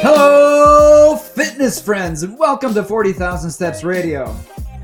Hello, fitness friends, and welcome to 40,000 Steps Radio.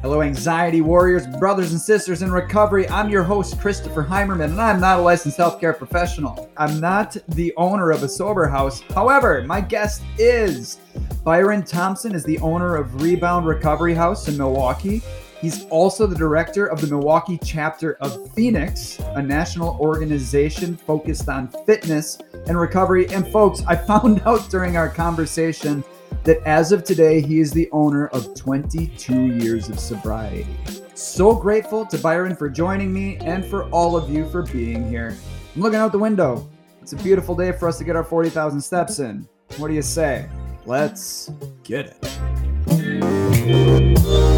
Hello, anxiety warriors, brothers and sisters in recovery. I'm your host, Christopher Heimerman, and I'm not a licensed healthcare professional. I'm not the owner of a sober house. However, my guest is Byron Thompson, is the owner of Rebound Recovery House in Milwaukee. He's also the director of the Milwaukee chapter of Phoenix, a national organization focused on fitness and recovery. And folks, I found out during our conversation that as of today, he is the owner of 22 years of sobriety. So grateful to Byron for joining me and for all of you for being here. I'm looking out the window. It's a beautiful day for us to get our 40,000 steps in. What do you say? Let's get it.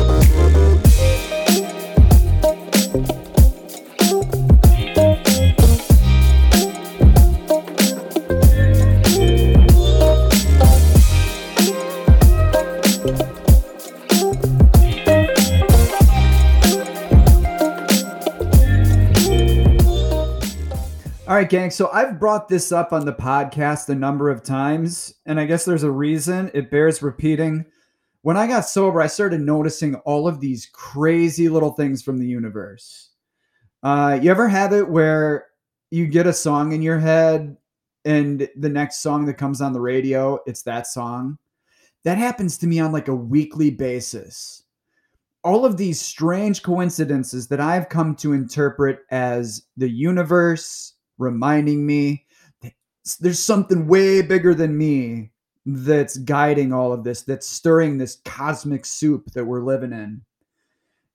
Right, gang. So I've brought this up on the podcast a number of times, and I guess there's a reason it bears repeating. When I got sober, I started noticing all of these crazy little things from the universe. Uh, you ever have it where you get a song in your head, and the next song that comes on the radio, it's that song? That happens to me on like a weekly basis. All of these strange coincidences that I've come to interpret as the universe, reminding me that there's something way bigger than me that's guiding all of this, that's stirring this cosmic soup that we're living in.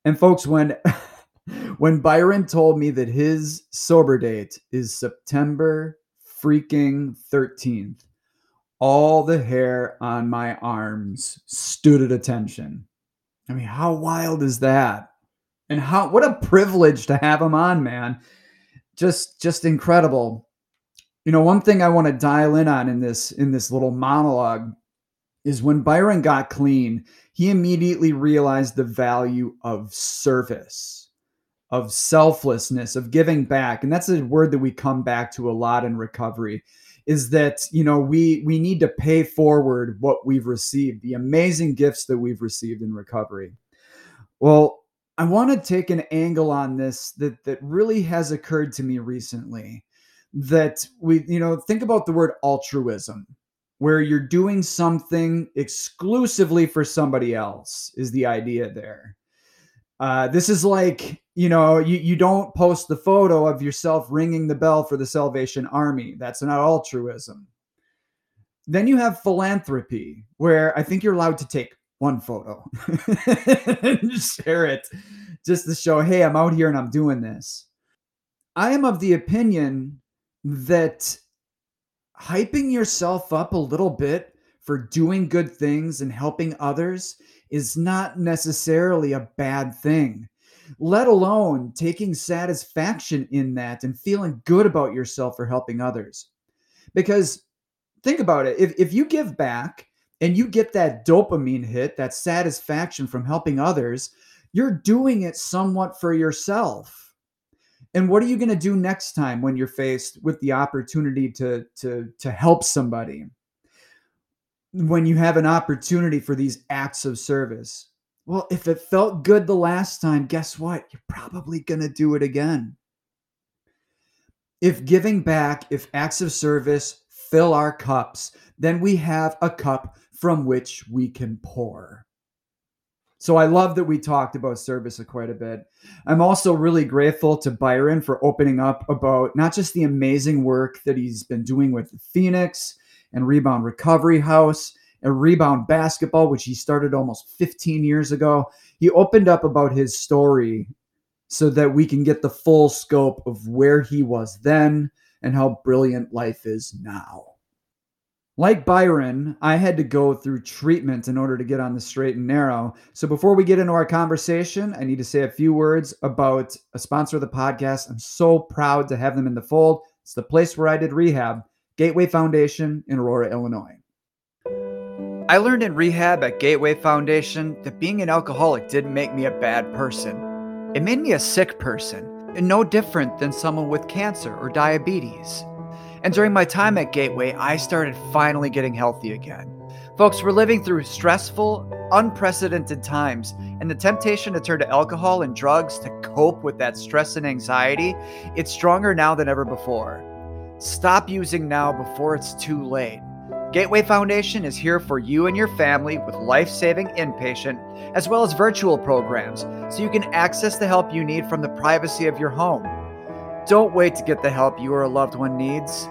And folks, when when Byron told me that his sober date is September freaking 13th, all the hair on my arms stood at attention. I mean, how wild is that? And how what a privilege to have him on, man just just incredible. You know, one thing I want to dial in on in this in this little monologue is when Byron got clean, he immediately realized the value of service, of selflessness, of giving back. And that's a word that we come back to a lot in recovery is that, you know, we we need to pay forward what we've received, the amazing gifts that we've received in recovery. Well, I want to take an angle on this that that really has occurred to me recently. That we, you know, think about the word altruism, where you're doing something exclusively for somebody else, is the idea there. Uh, this is like, you know, you, you don't post the photo of yourself ringing the bell for the Salvation Army. That's not altruism. Then you have philanthropy, where I think you're allowed to take one photo and share it just to show, hey, I'm out here and I'm doing this. I am of the opinion that hyping yourself up a little bit for doing good things and helping others is not necessarily a bad thing, let alone taking satisfaction in that and feeling good about yourself for helping others. Because think about it if, if you give back and you get that dopamine hit, that satisfaction from helping others, you're doing it somewhat for yourself. And what are you going to do next time when you're faced with the opportunity to to to help somebody? When you have an opportunity for these acts of service. Well, if it felt good the last time, guess what? You're probably going to do it again. If giving back, if acts of service fill our cups, then we have a cup from which we can pour. So I love that we talked about service quite a bit. I'm also really grateful to Byron for opening up about not just the amazing work that he's been doing with Phoenix and Rebound Recovery House and Rebound Basketball, which he started almost 15 years ago. He opened up about his story so that we can get the full scope of where he was then and how brilliant life is now. Like Byron, I had to go through treatment in order to get on the straight and narrow. So before we get into our conversation, I need to say a few words about a sponsor of the podcast. I'm so proud to have them in the fold. It's the place where I did rehab, Gateway Foundation in Aurora, Illinois. I learned in rehab at Gateway Foundation that being an alcoholic didn't make me a bad person. It made me a sick person, and no different than someone with cancer or diabetes. And during my time at Gateway, I started finally getting healthy again. Folks, we're living through stressful, unprecedented times, and the temptation to turn to alcohol and drugs to cope with that stress and anxiety, it's stronger now than ever before. Stop using now before it's too late. Gateway Foundation is here for you and your family with life saving inpatient as well as virtual programs so you can access the help you need from the privacy of your home. Don't wait to get the help you or a loved one needs.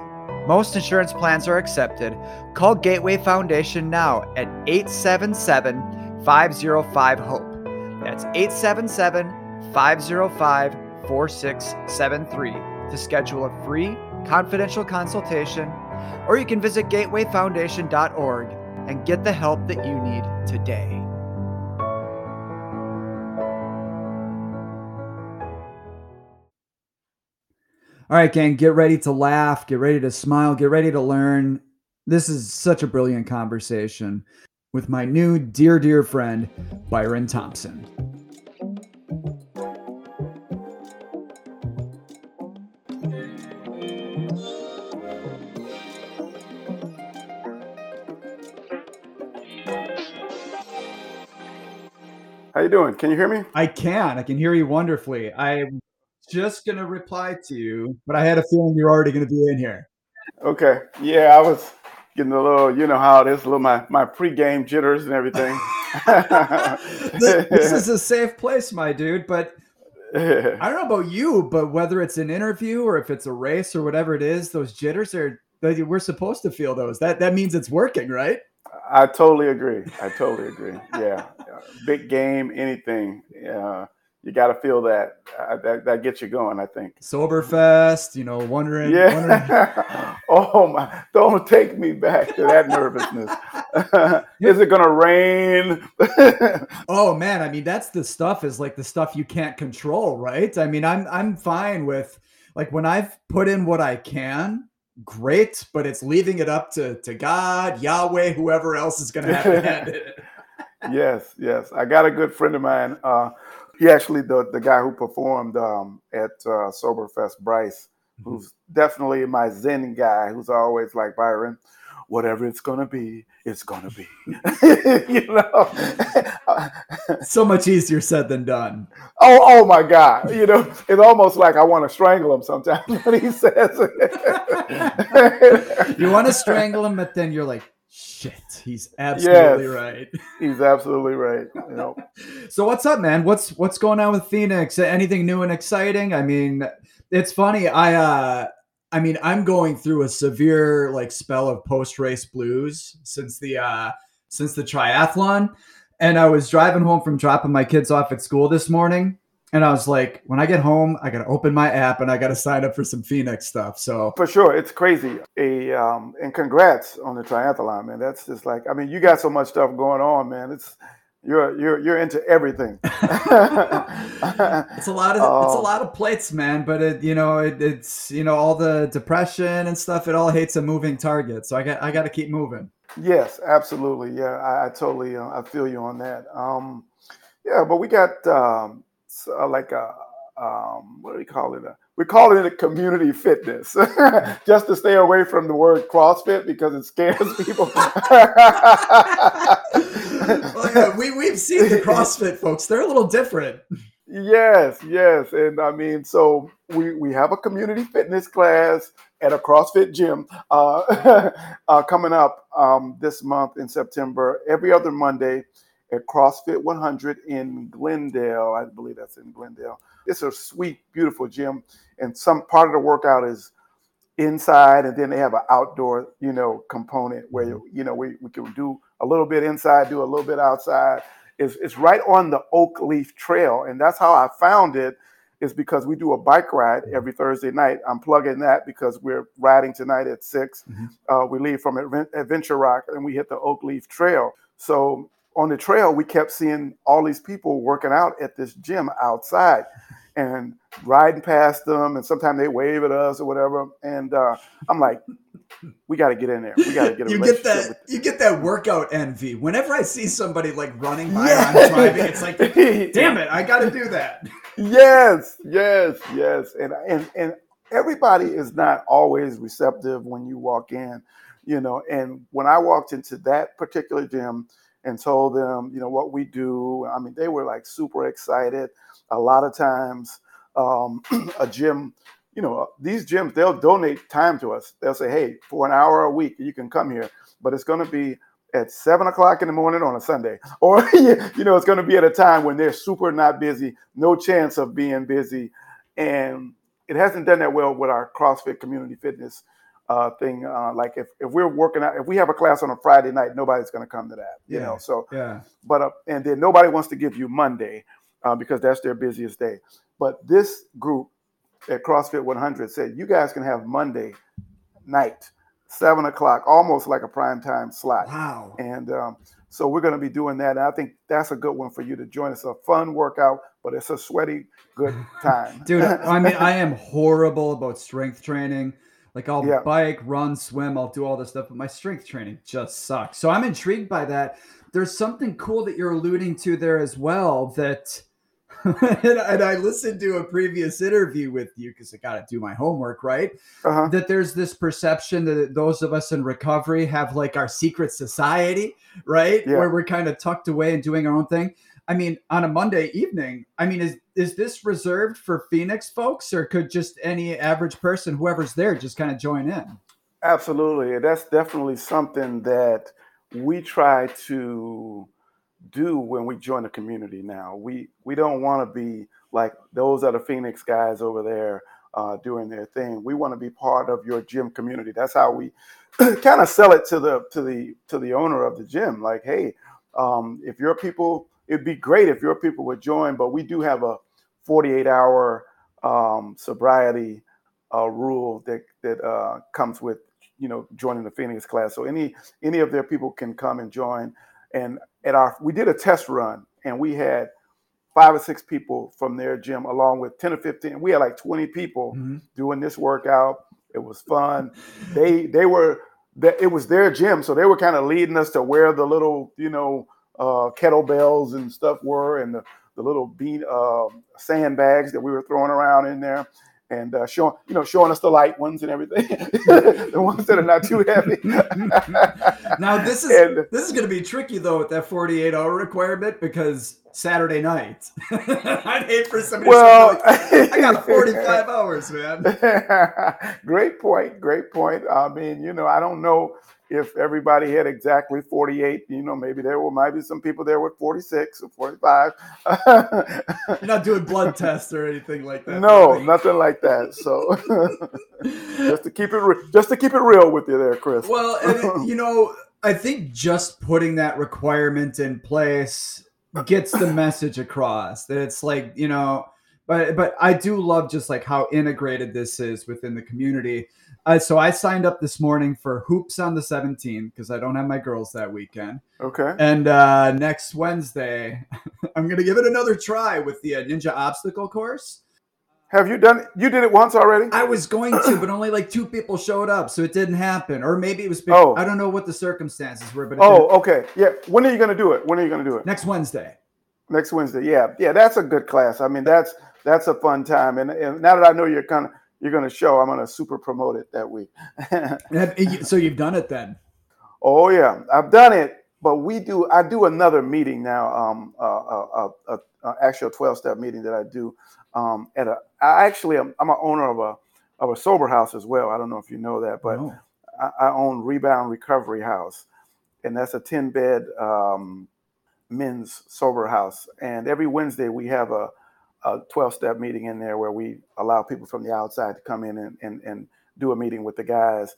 Most insurance plans are accepted. Call Gateway Foundation now at 877 505 HOPE. That's 877 505 4673 to schedule a free confidential consultation, or you can visit gatewayfoundation.org and get the help that you need today. All right, gang, get ready to laugh, get ready to smile, get ready to learn. This is such a brilliant conversation with my new dear, dear friend, Byron Thompson. How you doing? Can you hear me? I can. I can hear you wonderfully. I'm just gonna reply to you, but I had a feeling you're already gonna be in here. Okay. Yeah, I was getting a little, you know how it is, a little my my pre-game jitters and everything. this is a safe place, my dude. But I don't know about you, but whether it's an interview or if it's a race or whatever it is, those jitters are we're supposed to feel those. That that means it's working, right? I totally agree. I totally agree. Yeah, big game, anything. Uh, you got to feel that. Uh, that that gets you going. I think. Soberfest, you know, wondering. Yeah. Wondering. oh my! Don't take me back to that nervousness. Is it gonna rain? oh man! I mean, that's the stuff. Is like the stuff you can't control, right? I mean, I'm I'm fine with like when I've put in what I can great, but it's leaving it up to to God, Yahweh, whoever else is going to have to handle it. yes, yes. I got a good friend of mine. Uh, he actually the the guy who performed um, at uh, Soberfest, Bryce, mm-hmm. who's definitely my Zen guy, who's always like Byron whatever it's gonna be, it's gonna be. you know, so much easier said than done. Oh, oh my God! You know, it's almost like I want to strangle him sometimes when he says it. you want to strangle him, but then you're like, shit, he's absolutely yes, right. he's absolutely right. You know. so what's up, man? What's what's going on with Phoenix? Anything new and exciting? I mean, it's funny. I uh I mean, I'm going through a severe like spell of post race blues since the uh since the triathlon. And I was driving home from dropping my kids off at school this morning. And I was like, when I get home, I gotta open my app and I gotta sign up for some Phoenix stuff. So for sure, it's crazy. A um, and congrats on the triathlon, man. That's just like, I mean, you got so much stuff going on, man. It's you're you're you're into everything. it's a lot of um, it's a um, lot of plates, man. But it you know it, it's you know all the depression and stuff. It all hates a moving target. So I got I got to keep moving. Yes, absolutely. Yeah, I, I totally uh, I feel you on that. Um, yeah, but we got um, uh, like a um, what do we call it? we call it a community fitness, just to stay away from the word CrossFit because it scares people. well, yeah, we we've seen the CrossFit folks; they're a little different. Yes, yes, and I mean, so we we have a community fitness class at a CrossFit gym uh, uh, coming up um, this month in September, every other Monday at CrossFit 100 in Glendale. I believe that's in Glendale. It's a sweet, beautiful gym, and some part of the workout is inside, and then they have an outdoor, you know, component where mm-hmm. you know we, we can do a little bit inside, do a little bit outside. It's, it's right on the Oak Leaf Trail, and that's how I found it. Is because we do a bike ride every Thursday night. I'm plugging that because we're riding tonight at 6 mm-hmm. uh, we leave from Adventure Rock and we hit the Oak Leaf Trail. So on the trail, we kept seeing all these people working out at this gym outside and riding past them. And sometimes they wave at us or whatever. And uh, I'm like, we got to get in there. We got to get a you get that you get that workout envy. Whenever I see somebody like running by Yeah. or I'm driving, it's like, damn it, I got to do that. yes, yes, yes. And and and everybody is not always receptive when you walk in, you know. And when I walked into that particular gym and told them, you know, what we do, I mean, they were like super excited. A lot of times, um, a gym, you know, these gyms they'll donate time to us. They'll say, hey, for an hour a week, you can come here, but it's going to be at seven o'clock in the morning on a Sunday, or you know, it's going to be at a time when they're super not busy, no chance of being busy, and it hasn't done that well with our CrossFit community fitness uh, thing. Uh, like if, if we're working out, if we have a class on a Friday night, nobody's going to come to that, you Yeah. know. So, Yeah. but uh, and then nobody wants to give you Monday uh, because that's their busiest day. But this group at CrossFit 100 said you guys can have Monday night, seven o'clock, almost like a prime time slot. Wow. And um, so we're going to be doing that. And I think that's a good one for you to join. It's a fun workout, but it's a sweaty, good time. Dude, I mean, I am horrible about strength training. Like I'll Yeah. bike, run, swim, I'll do all this stuff, but my strength training just sucks. So I'm intrigued by that. There's something cool that you're alluding to there as well that and, and I listened to a previous interview with you because I got to do my homework, right? uh-huh. That there's this perception that those of us in recovery have like our secret society, right? Yeah. Where we're kind of tucked away and doing our own thing. I mean, on a Monday evening, I mean, is is this reserved for Phoenix folks, or could just any average person, whoever's there, just kind of join in? Absolutely. That's definitely something that we try to do when we join the community now. We we don't want to be like those other Phoenix guys over there uh, doing their thing. We want to be part of your gym community. That's how we kind of sell it to the to the to the owner of the gym. Like, hey, um, if your people, it'd be great if your people would join, but we do have a 48 hour um, sobriety uh, rule that that uh, comes with you know joining the Phoenix class. So any any of their people can come and join. And at our we did a test run, and we had five or six people from their gym, along with ten or fifteen. We had like twenty people Mhm. doing this workout. It was fun. They they were that it was their gym, so they were kind of leading us to where the little you know uh, kettlebells and stuff were, and the the little bean uh, sandbags that we were throwing around in there, and uh, showing you know showing us the light ones and everything, the ones that are not too heavy. Now this is And- this is going to be tricky though with that 48 hour requirement because Saturday night. I'd hate for somebody well, to say, like, I got 45 hours, man. great point. Great point. I mean, you know, I don't know if everybody had exactly 48. You know, maybe there were might be some people there with 46 or 45. You're not doing blood tests or anything like that. no, nothing like that. So just to keep it re- just to keep it real with you there, Chris. Well, and, you know, I think just putting that requirement in place gets the message across that it's like, you know, but but I do love just like how integrated this is within the community. Uh, so I signed up this morning for hoops on the 17th because I don't have my girls that weekend. okay. And uh, next Wednesday, I'm gonna give it another try with the uh, Ninja Obstacle Course. Have you done it? You did it once already? I was going to, but only like two people showed up, so it didn't happen. Or maybe it was. Big, Oh. I don't know what the circumstances were, but it Oh, didn't- okay. Yeah. When are you going to do it? When are you going to do it? next Wednesday. Next Wednesday. Yeah. Yeah. That's a good class. I mean, that's that's a fun time. And, and now that I know you're kind of you're going to show, I'm going to super promote it that week. So you've done it then. oh yeah, I've done it. But we do. I do another meeting now. Um, a, uh, uh, uh, actual 12 step meeting that I do. Um, at a. I actually am. I'm an owner of a of a sober house as well. I don't know if you know that, but. I, I own Rebound Recovery House, and that's a 10 bed um, men's sober house. And every Wednesday we have a, a 12 step meeting in there where we allow people from the outside to come in and, and, and do a meeting with the guys.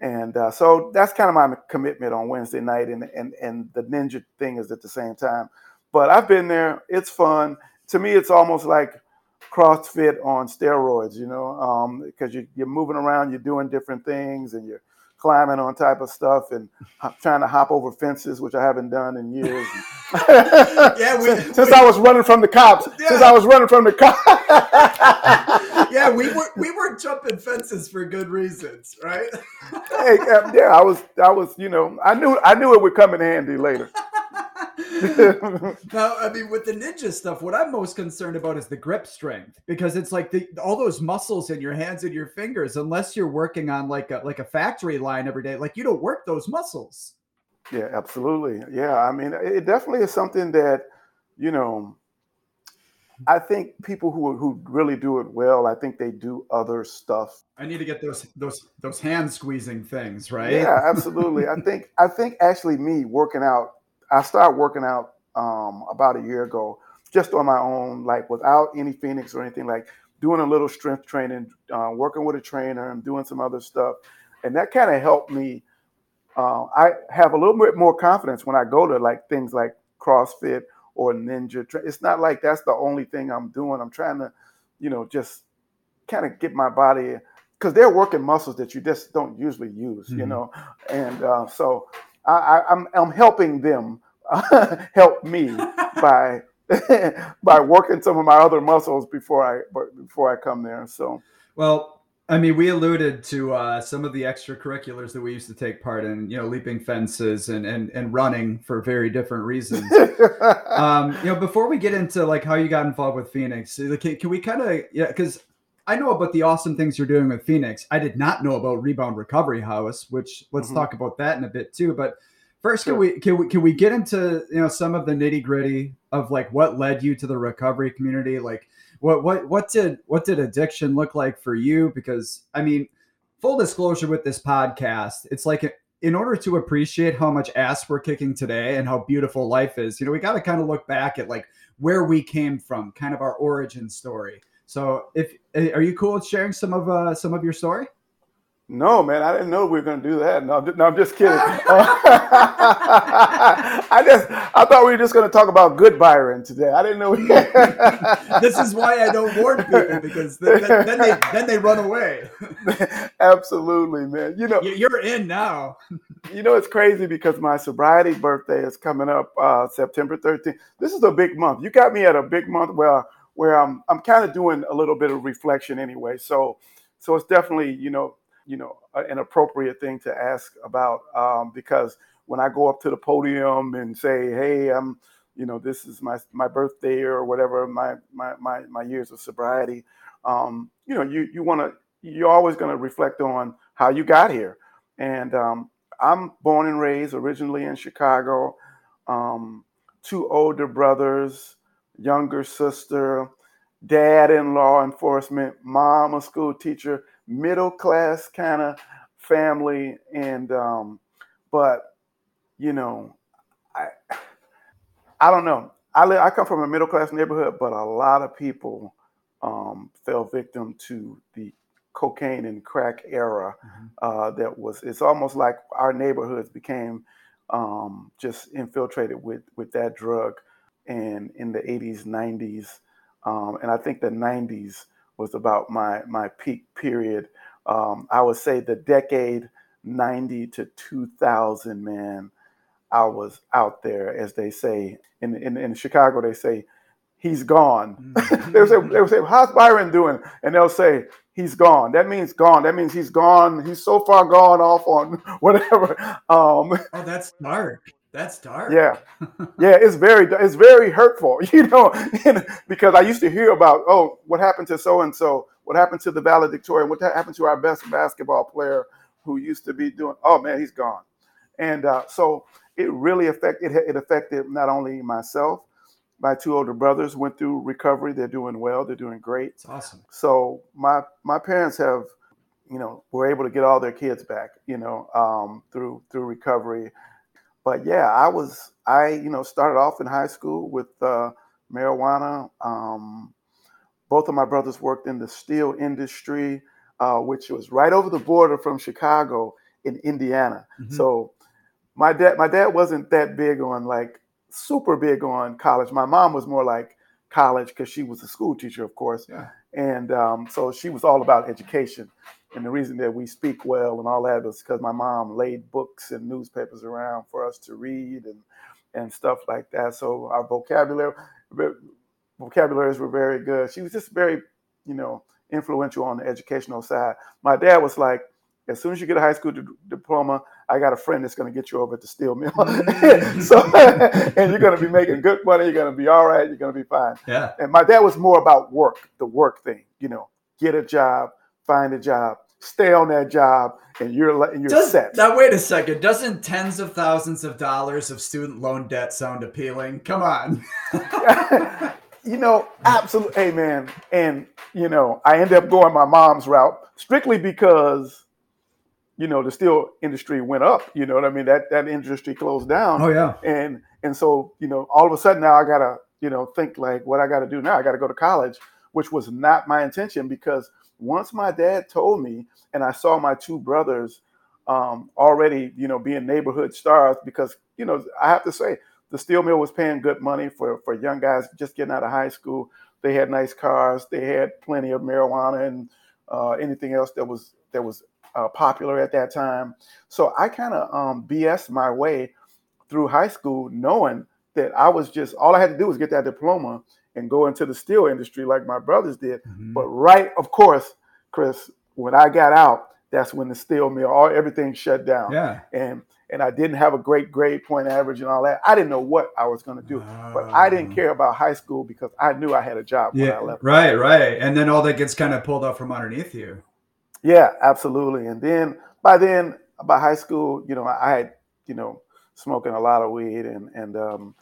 And uh, so that's kind of my commitment on Wednesday night, and, and and the ninja thing is at the same time. But I've been there; it's fun. To me, it's almost like CrossFit on steroids, you know, because you, you're moving around, you're doing different things, and you're climbing on type of stuff and trying to hop over fences, which I haven't done in years. yeah, we, since, since we, I was running from the cops. Yeah. Since I was running from the cops. yeah, we were we were jumping fences for good reasons, right? hey, yeah, I was I was you know I knew I knew it would come in handy later. now, I mean, with the ninja stuff, what I'm most concerned about is the grip strength because it's like the, all those muscles in your hands and your fingers. Unless you're working on like a like a factory line every day, like you don't work those muscles. Yeah, absolutely. Yeah, I mean, it definitely is something that you know. I think people who who really do it well, I think they do other stuff. I need to get those those those hand squeezing things, right? Yeah, absolutely. I think I think actually me working out I started working out um, about a year ago, just on my own, like without any Phoenix or anything, like doing a little strength training, uh, working with a trainer, and doing some other stuff, and that kind of helped me. Uh, I have a little bit more confidence when I go to like things like CrossFit or Ninja. It's not like that's the only thing I'm doing. I'm trying to, you know, just kind of get my body because they're working muscles that you just don't usually use, mm-hmm. you know, and uh, so I, am I'm, I'm helping them help me by by working some of my other muscles before I before I come there. So well. I mean, we alluded to uh, some of the extracurriculars that we used to take part in, you know, leaping fences and and, and running for very different reasons. um, you know, before we get into like how you got involved with Phoenix, can, can we kind of yeah, because I know about the awesome things you're doing with Phoenix. I did not know about Rebound Recovery House, which let's mm-hmm. talk about that in a bit too. But first, sure. can we can we can we get into you know some of the nitty gritty of like what led you to the recovery community? Like what what what did what did addiction look like for you? Because I mean, full disclosure with this podcast, it's like in order to appreciate how much ass we're kicking today and how beautiful life is, you know, we got to kind of look back at like where we came from, kind of our origin story. So, if eh, are you cool with sharing some of uh, some of your story? No, man, I didn't know we were going to do that. No, no, I'm just kidding. I just, I thought we were just going to talk about good Byron today. I didn't know. We... this is why I don't warn people because then, then, they then they run away. Absolutely, man. You know, you're in now. you know, it's crazy because my sobriety birthday is coming up uh, September 13th. This is a big month. You got me at a big month where where I'm I'm kind of doing a little bit of reflection anyway. So so it's definitely you know you know an appropriate thing to ask about um, because when I go up to the podium and say, hey, I'm you know this is my my birthday or whatever my my my, my years of sobriety, um, you know you you want to you're always going to reflect on how you got here, and um, I'm born and raised originally in Chicago. Um, two older brothers younger sister, dad in law enforcement, mom a school teacher, middle class kind of family, and um, but you know, I I don't know. I live, I come from a middle class neighborhood, but a lot of people um, fell victim to the cocaine and crack era. Mm-hmm. Uh, that was it's almost like our neighborhoods became um, just infiltrated with with that drug and in the 80s, 90s. Um, and I think the 90s was about my, my peak period. Um, I would say the decade 90 to 2000, man, I was out there, as they say. In, in, in Chicago, they say, he's gone. Mm-hmm. they, would say, they would say, how's Byron doing? And they'll say, he's gone. That means gone. That means he's gone. He's so far gone off on whatever. Um, oh, that's dark. That's dark. Yeah, yeah, it's very it's very hurtful, you know, because I used to hear about oh, what happened to so and so, what happened to the valedictorian, what happened to our best basketball player who used to be doing. Oh man, he's gone, and uh, so it really affected it affected not only myself, my two older brothers went through recovery. They're doing well. They're doing great. It's awesome. So my my parents have, you know, were able to get all their kids back, you know, um, through through recovery but yeah, I was I you know started off in high school with uh, marijuana. Um, both of my brothers worked in the steel industry, uh, which was right over the border from Chicago in Indiana. Mm-hmm. So my dad my dad wasn't that big on like super big on college. My mom was more like college because she was a school teacher, of course, yeah. and um, so she was all about education. And the reason that we speak well and all that was because my mom laid books and newspapers around for us to read and and stuff like that. So our vocabulary vocabularies were very good. She was just very, you know, influential on the educational side. My dad was like, as soon as you get a high school d- diploma, I got a friend that's going to get you over at the steel mill. So, and you're going to be making good money. You're going to be all right. You're going to be fine. Yeah. And my dad was more about work, the work thing. You know, get a job, find a job, stay on that job, and you're letting you're Does, set. Now wait a second. Doesn't tens of thousands of dollars of student loan debt sound appealing? Come on. you know, absolutely, hey man. And you know, I ended up going my mom's route strictly because you know the steel industry went up. You know what I mean? That that industry closed down. Oh yeah. And and so you know, all of a sudden now I gotta you know think like what I got to do now. I got to go to college, which was not my intention because once my dad told me, and I saw my two brothers um, already, you know, being neighborhood stars because you know I have to say the steel mill was paying good money for for young guys just getting out of high school. They had nice cars. They had plenty of marijuana and uh, anything else that was that was uh, popular at that time. So I kind of um, BS my way through high school, knowing that I was just all I had to do was get that diploma and go into the steel industry like my brothers did. Mm-hmm. But right, of course, Chris, when I got out, that's when the steel mill, all everything shut down. Yeah. And and I didn't have a great grade point average and all that. I didn't know what I was going to do, but I didn't ah. care about high school because I knew I had a job yeah, when I left. Right, right. And then all that gets kind of pulled out from underneath you. Yeah, absolutely. And then by then, by high school, you know, I had, you know, smoking a lot of weed and and um,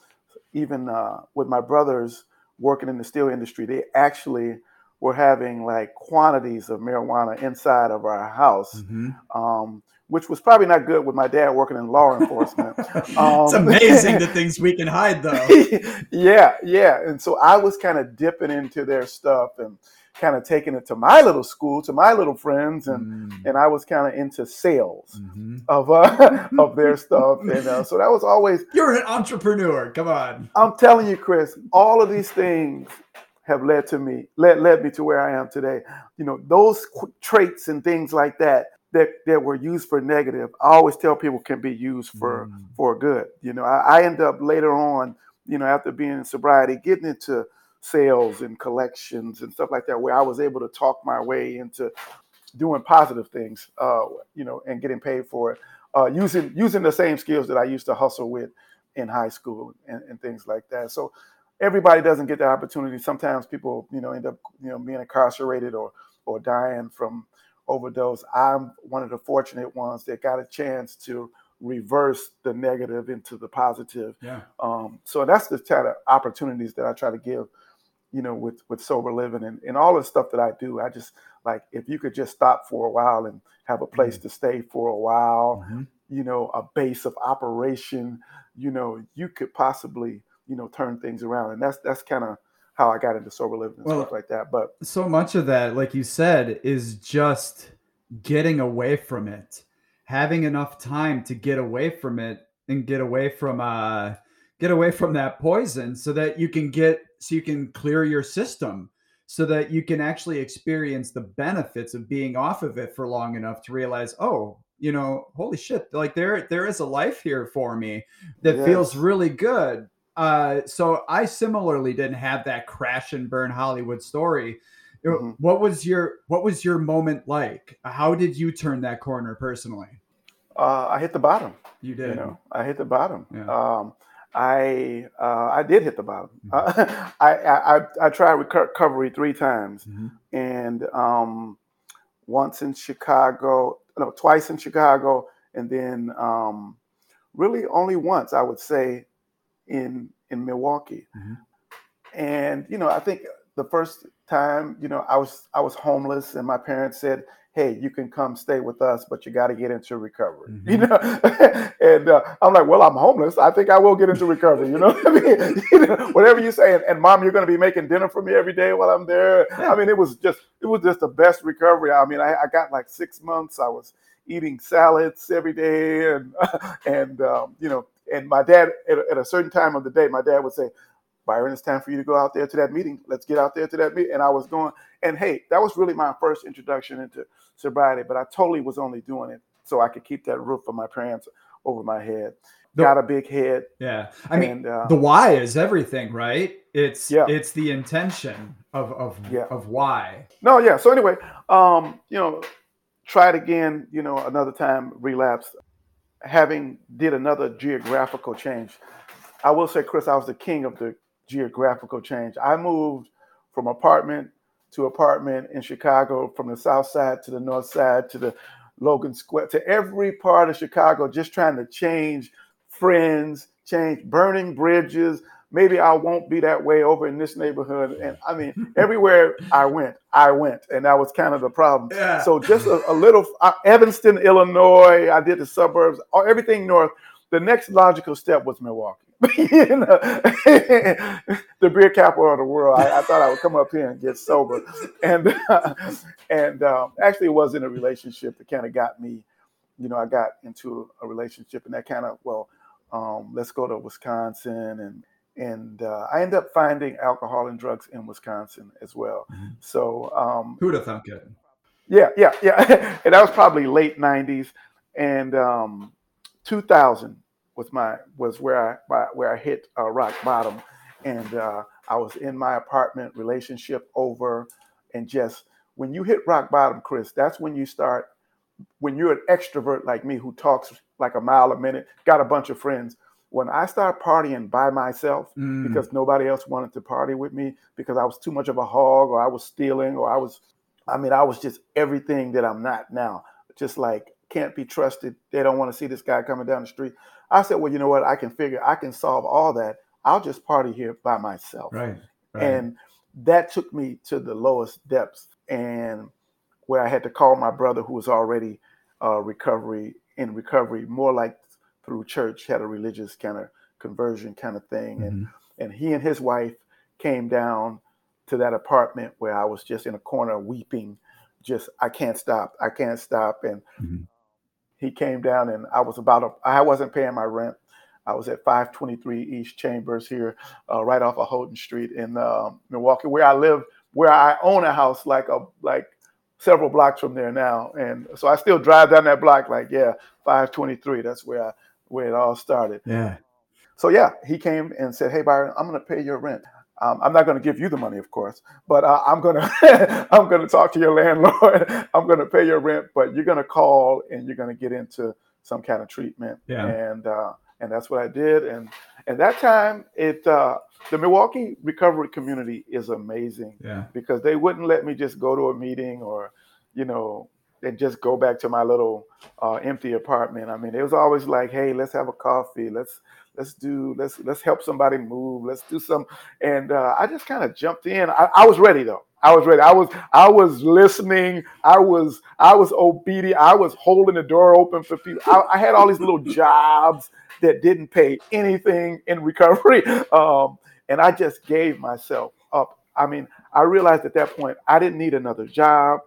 even uh, with my brothers working in the steel industry, they actually were having like quantities of marijuana inside of our house. Mm-hmm. Um, which was probably not good with my dad working in law enforcement. Um, it's amazing the things we can hide, though. yeah, yeah. And so I was kind of dipping into their stuff and kind of taking it to my little school, to my little friends, and mm. and I was kind of into sales mm-hmm. of uh, of their stuff, and uh, so that was always. You're an entrepreneur. Come on. I'm telling you, Chris. All of these things have led to me, led led me to where I am today. You know, those traits and things like that that, that were used for negative, I always tell people can be used for mm. for good. You know, I, I end up later on, you know, after being in sobriety, getting into sales and collections and stuff like that, where I was able to talk my way into doing positive things, uh, you know, and getting paid for it, uh, using using the same skills that I used to hustle with in high school and, and things like that. So everybody doesn't get the opportunity. Sometimes people, you know, end up, you know, being incarcerated or or dying from overdose. I'm one of the fortunate ones that got a chance to reverse the negative into the positive. Yeah. Um, so that's the kind of opportunities that I try to give, you know, with with sober living and, and all the stuff that I do. I just like if you could just stop for a while and have a place mm-hmm. to stay for a while, mm-hmm. you know, a base of operation, you know, you could possibly, you know, turn things around. And that's that's kind of how I got into sober living and well, stuff like that. But so much of that, like you said, is just getting away from it, having enough time to get away from it and get away from uh get away from that poison so that you can get so you can clear your system so that you can actually experience the benefits of being off of it for long enough to realize oh you know holy shit like there there is a life here for me that yes. feels really good uh, so I similarly didn't have that crash and burn Hollywood story. Mm-hmm. What was your what was your moment like? How did you turn that corner personally? Uh, I hit the bottom. You did. You know, I hit the bottom. Yeah. Um, I uh, I did hit the bottom. Mm-hmm. Uh, I, I I tried recovery three times, mm-hmm. and um, once in Chicago, no, twice in Chicago, and then um, really only once I would say in in Milwaukee. Mm-hmm. And you know, I think the first time, you know, I was I was homeless, and my parents said, "Hey, you can come stay with us, but you got to get into recovery." Mm-hmm. You know, and uh, I'm like, "Well, I'm homeless. I think I will get into recovery." You know, I mean, you know, whatever you say. And, and, mom, you're going to be making dinner for me every day while I'm there. I mean, it was just it was just the best recovery. I mean, I, I got like six months. I was eating salads every day, and and um, you know, and my dad at, at, a certain time of the day, my dad would say, Byron, it's time for you to go out there to that meeting. Let's get out there to that meeting. And I was going, and hey, that was really my first introduction into sobriety, but I totally was only doing it so I could keep that roof of my parents over my head. The- Got a big head. Yeah. I mean, and, uh, the why is everything, right? It's Yeah. it's the intention of of Yeah. of why. No, yeah. So anyway, um, you know, tried again, you know, another time relapsed, having did another geographical change. I will say, Chris, I was the king of the geographical change. I moved from apartment to apartment in Chicago, from the south side to the north side to the Logan Square, to every part of Chicago, just trying to change friends, change burning bridges. Maybe I won't be that way over in this neighborhood. And I mean, everywhere I went, I went. And that was kind of the problem. Yeah. So just a, a little, uh, Evanston, Illinois, I did the suburbs, everything north. The next logical step was Milwaukee. you know, the beer capital of the world. I, I thought I would come up here and get sober, and and um, actually, it was in a relationship that kind of got me. You know, I got into a relationship, and that kind of well, um, let's go to Wisconsin, and and uh, I ended up finding alcohol and drugs in Wisconsin as well. Mhm. So um, Who'd have thunk it? yeah, yeah, yeah. and that was probably late '90s, and um, 2000 was my was where I where I hit uh, rock bottom, and uh, I was in my apartment, relationship over, and just when you hit rock bottom, Chris, that's when you start. When you're an extrovert like me who talks like a mile a minute, got a bunch of friends. When I started partying by myself, Mm. because nobody else wanted to party with me because I was too much of a hog or I was stealing or I was I mean I was just everything that I'm not now. Just like can't be trusted. They don't want to see this guy coming down the street. I said, well, you know what? I can figure I can solve all that. I'll just party here by myself. right. right. And that took me to the lowest depths and where I had to call my brother who was already uh, recovery in recovery, more like through church, had a religious kind of conversion kind of thing. And Mhm. and he and his wife came down to that apartment where I was just in a corner weeping, just I can't stop, I can't stop. And Mhm. he came down, and I was about a, I wasn't paying my rent. I was at 523 East Chambers here, uh, right off of Holton Street in uh, Milwaukee, where I live, where I own a house like a like several blocks from there now. And so I still drive down that block, like yeah, 523. That's where I where it all started. yeah. So yeah, he came and said, "Hey Byron, I'm going to pay your rent. Um, I'm not going to give you the money, of course, but uh, I'm going to I'm going to talk to your landlord. I'm going to pay your rent, but you're going to call and you're going to get into some kind of treatment." Yeah. And uh, and that's what I did. And at that time, it uh, the Milwaukee recovery community is amazing Yeah. because they wouldn't let me just go to a meeting or, you know, and just go back to my little uh, empty apartment. I mean, it was always like, hey, let's have a coffee. Let's let's do let's let's help somebody move. Let's do some. And uh, I just kind of jumped in. I, I was ready though. I was ready. I was I was listening. I was I was obedient. I was holding the door open for people. I, I had all these little jobs that didn't pay anything in recovery. Um, and I just gave myself up. I mean, I realized at that point I didn't need another job.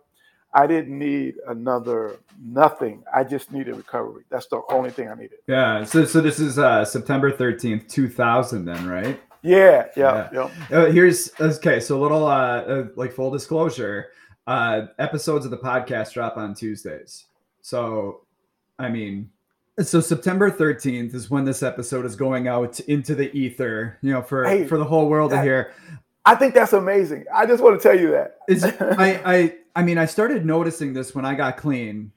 I didn't need another nothing. I just needed recovery. That's the only thing I needed. Yeah. So so this is uh September 13th, 2000 then, right? Yeah, yeah, yeah. Uh, here's okay. So a little uh, uh like full disclosure. Uh episodes of the podcast drop on Tuesdays. So I mean so September 13th is when this episode is going out into the ether, you know, for Hey, for the whole world to hear. I think that's amazing. I just want to tell you that. Is I I I mean I started noticing this when I got clean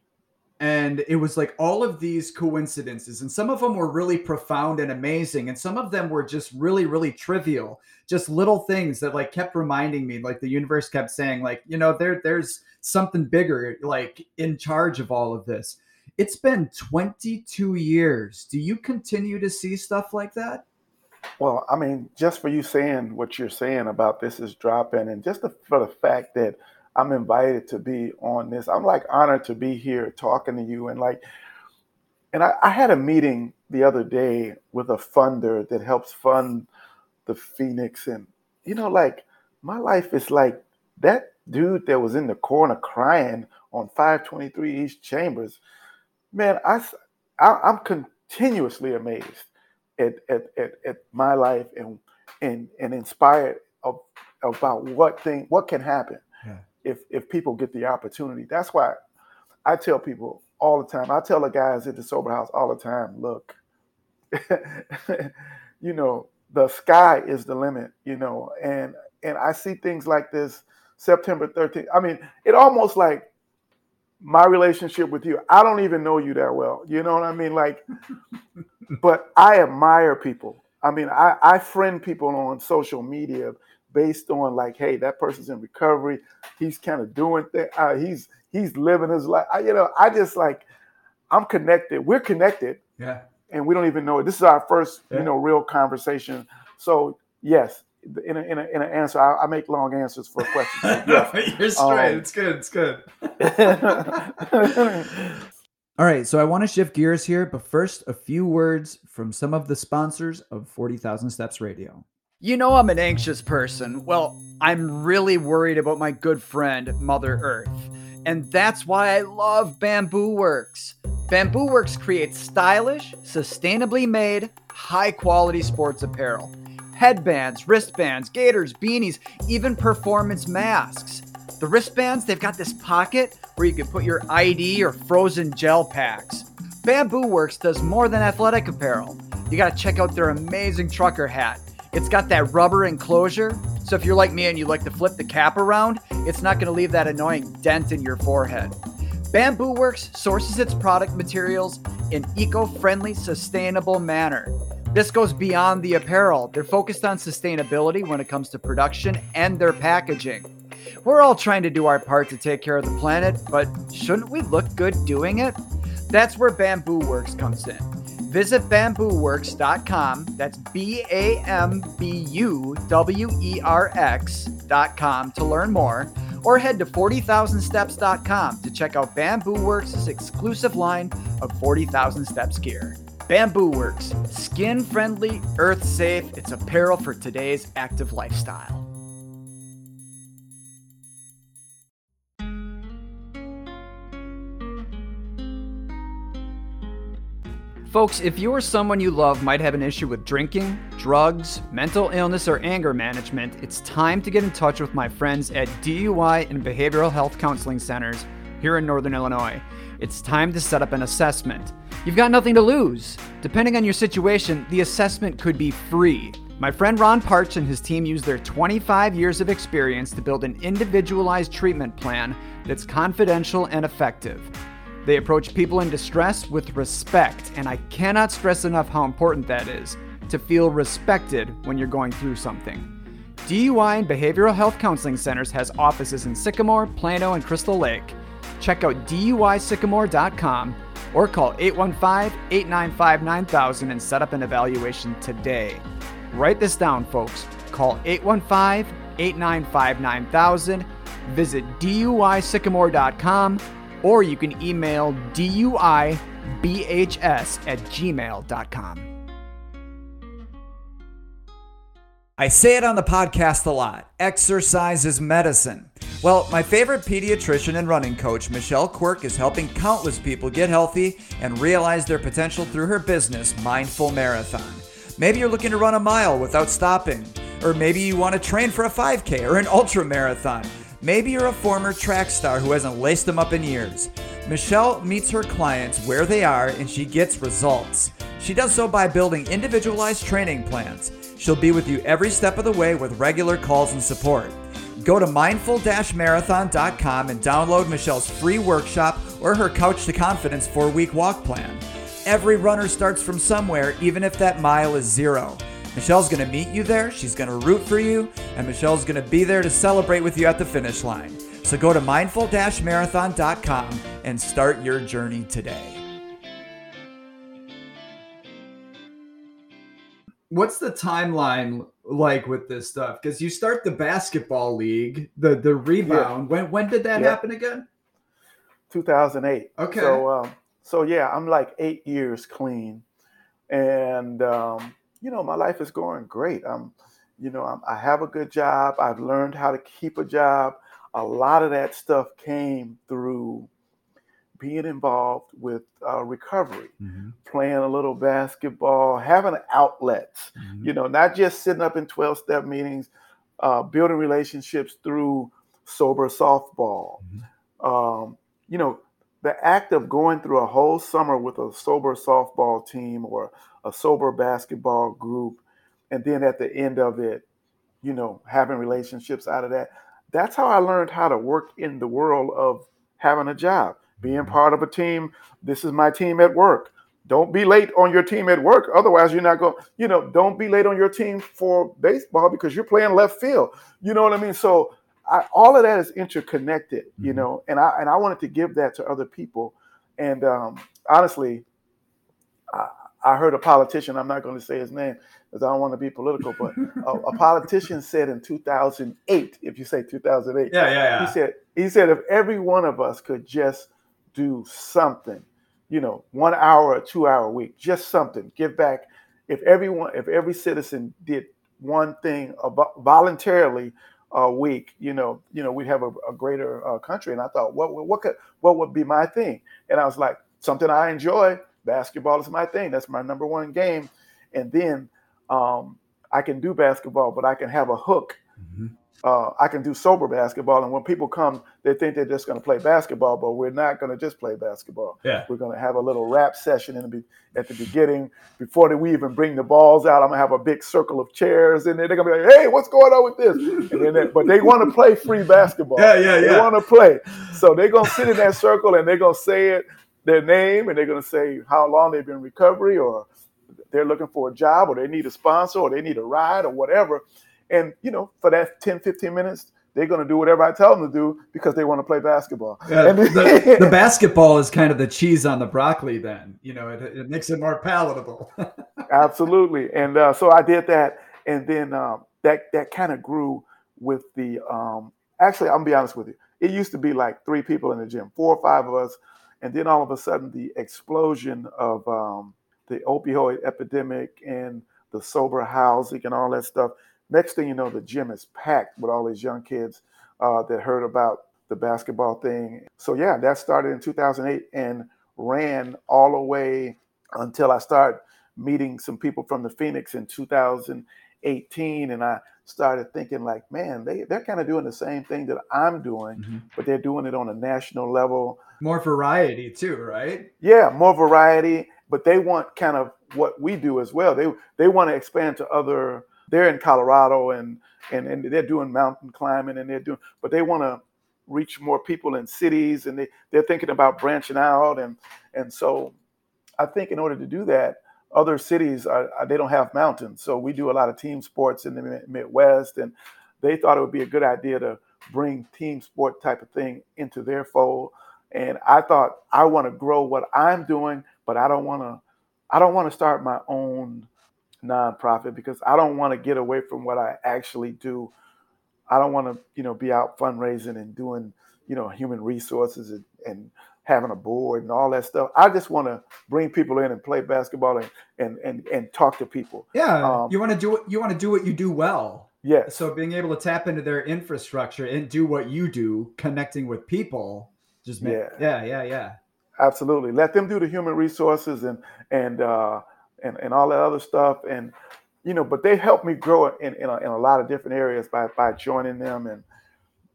and it was like all of these coincidences and some of them were really profound and amazing and some of them were just really really trivial just little things that like kept reminding me like the universe kept saying like you know there there's something bigger like in charge of all of this. It's been 22 years. Do you continue to see stuff like that? Well, I mean, just for you saying what you're saying about this is dropping, and just the, for the fact that I'm invited to be on this, I'm like honored to be here talking to you. And like, and I, I had a meeting the other day with a funder that helps fund the Phoenix, and you know, like my life is like that dude that was in the corner crying on 523 East Chambers. Man, I, I am continuously amazed at, at, at, at my life and and and inspired of, about what thing what can happen. If if people get the opportunity. That's why I tell people all the time. I tell the guys at the sober house all the time. Look, you know, the sky is the limit. You know, and and I see things like this September 13th. I mean, it almost like my relationship with you. I don't even know you that well. You know what I mean? Like, but I admire people. I mean, I, I friend people on social media based on like, hey, that person's in recovery. He's kind of doing things. Uh, he's he's living his life. I, you know, I just like I'm connected. We're connected. Yeah. And we don't even know it. This is our first, yeah. you know, real conversation. So yes, in a, in, a, in an answer, I, I, make long answers for questions. Yes. You're straight. Um, it's good. It's good. All right, so I want to shift gears here, but first, a few words from some of the sponsors of 40,000 Steps Radio. You know, I'm an anxious person. Well, I'm really worried about my good friend, Mother Earth. And that's why I love BambuWerx. Bamboo Works creates stylish, sustainably made, high quality sports apparel headbands, wristbands, gaiters, beanies, even performance masks. The wristbands, they've got this pocket where you can put your ID or frozen gel packs. BambuWerx does more than athletic apparel. You gotta check out their amazing trucker hat. It's got that rubber enclosure, so if you're like me and you like to flip the cap around, it's not gonna leave that annoying dent in your forehead. BambuWerx sources its product materials in eco-friendly, sustainable manner. This goes beyond the apparel. They're focused on sustainability when it comes to production and their packaging. We're all trying to do our part to take care of the planet, but shouldn't we look good doing it? That's where BambuWerx comes in. Visit bambuwerx.com. That's B A M B U W E R X.com to learn more, or head to 40,000steps.com to check out BambuWerx' exclusive line of 40,000 Steps gear. BambuWerx, skin friendly, earth safe. It's apparel for today's active lifestyle. Folks, if you or someone you love might have an issue with drinking, drugs, mental illness, or anger management, it's time to get in touch with my friends at DUI and Behavioral Health Counseling Centers here in Northern Illinois. It's time to set up an assessment. You've got nothing to lose. Depending on your situation, the assessment could be free. My friend Ron Parch and his team use their 25 years of experience to build an individualized treatment plan that's confidential and effective. They approach people in distress with respect, and I cannot stress enough how important that is to feel respected when you're going through something. DUI and Behavioral Health Counseling Centers has offices in Sycamore, Plano, and Crystal Lake. Check out DUISycamore.com or call 815 895 9000 and set up an evaluation today. Write this down, folks. Call 815 895 9000, visit DUISycamore.com, or you can email DUIBHS at gmail.com. I say it on the podcast a lot exercise is medicine. Well, my favorite pediatrician and running coach, Michelle Quirk, is helping countless people get healthy and realize their potential through her business, Mindful Marathon. Maybe you're looking to run a mile without stopping, or maybe you want to train for a 5K or an ultra marathon. Maybe you're a former track star who hasn't laced them up in years. Michelle meets her clients where they are and she gets results. She does so by building individualized training plans. She'll be with you every step of the way with regular calls and support. Go to mindful-marathon.com and download Michelle's free workshop or her Couch to Confidence 4-week walk plan. Every runner starts from somewhere, even if that mile is zero. Michelle's going to meet you there, she's going to root for you, and Michelle's going to be there to celebrate with you at the finish line. So go to mindful-marathon.com and start your journey today. what's the timeline like with this stuff? Because you start the basketball league, the the rebound. Yeah. When when did that yeah. happen again? 2008. Okay. So um, so yeah, I'm like eight years clean, and um, you know my life is going great. I'm, you know, I'm, I have a good job. I've learned how to keep a job. A lot of that stuff came through being involved with uh, recovery, mm-hmm. playing a little basketball, having outlets, mm-hmm. you know, not just sitting up in 12 step meetings, uh, building relationships through sober softball. Mm-hmm. Um, you know, the act of going through a whole summer with a sober softball team or a sober basketball group, and then at the end of it, you know, having relationships out of that. That's how I learned how to work in the world of having a job, being mm-hmm. part of a team. This is my team at work. Don't be late on your team at work. Otherwise, you're not going, you know, don't be late on your team for baseball because you're playing left field. You know what I mean? So I, all of that is interconnected, you mm-hmm. know, and I and I wanted to give that to other people. And um, honestly, I, I heard a politician. I'm not going to say his name because I don't want to be political, but a, a, politician said in 2008, if you say 2008, yeah, yeah, yeah, he said he said if every one of us could just do something, you know, one hour or two hour a week, just something, give back. If everyone, if every citizen did one thing voluntarily a week, you know, you know, we'd have a, a greater uh, country. And I thought, what, what could, what would be my thing? And I was like, something I enjoy. Basketball is my thing. That's my number one game. And then um, I can do basketball, but I can have a hook mm-hmm uh, I can do sober basketball. And when people come, they think they're just going to play basketball, but we're not going to just play basketball. Yeah. We're going to have a little rap session in the, at the beginning before we even bring the balls out. I'm going to have a big circle of chairs in there. They're going to be like, hey, what's going on with this? And then they, but they want to play free basketball. Yeah, yeah, yeah. They want to play. So they're going to sit in that circle and they're going to say it, their name, and they're going to say how long they've been in recovery or they're looking for a job or they need a sponsor or they need a ride or whatever and, you know, for that 10, 15 minutes, they're going to do whatever I tell them to do because they want to play basketball. Yeah, the, the, basketball is kind of the cheese on the broccoli, then, you know, it, it makes it more palatable. Absolutely. And uh, so I did that. And then um, that, that kind of grew with the, um, actually, I'm going to be honest with you. It used to be like three people in the gym, four or five of us. And then all of a sudden, the explosion of um, the opioid epidemic and the sober housing and all that stuff Next thing you know, the gym is packed with all these young kids uh, that heard about the basketball thing. So yeah, that started in 2008 and ran all the way until I started meeting some people from the Phoenix in 2018, and I started thinking like, man, they they're kind of doing the same thing that I'm doing, mm-hmm. but they're doing it on a national level. More variety too, right? Yeah, more variety, but they want kind of what we do as well. They they want to expand to other they're in Colorado and and and they're doing mountain climbing and they're doing, but they want to reach more people in cities and they they're thinking about branching out and and so I think in order to do that, other cities are, they don't have mountains, so we do a lot of team sports in the Midwest, and they thought it would be a good idea to bring team sport type of thing into their fold. And I thought I want to grow what I'm doing, but I don't want to I don't want to start my own nonprofit because I don't want to get away from what I actually do. I don't want to, you know, be out fundraising and doing, you know, human resources and, and having a board and all that stuff. I just want to bring people in and play basketball and and and, and talk to people. Yeah, um, you want to do what you want to do what you do well. Yeah. So being able to tap into their infrastructure and do what you do, connecting with people, just make, yeah, yeah, yeah, yeah. Absolutely. Let them do the human resources and and uh, and, and all that other stuff. And, you know, but they helped me grow in, in, a, in a lot of different areas by, by joining them. And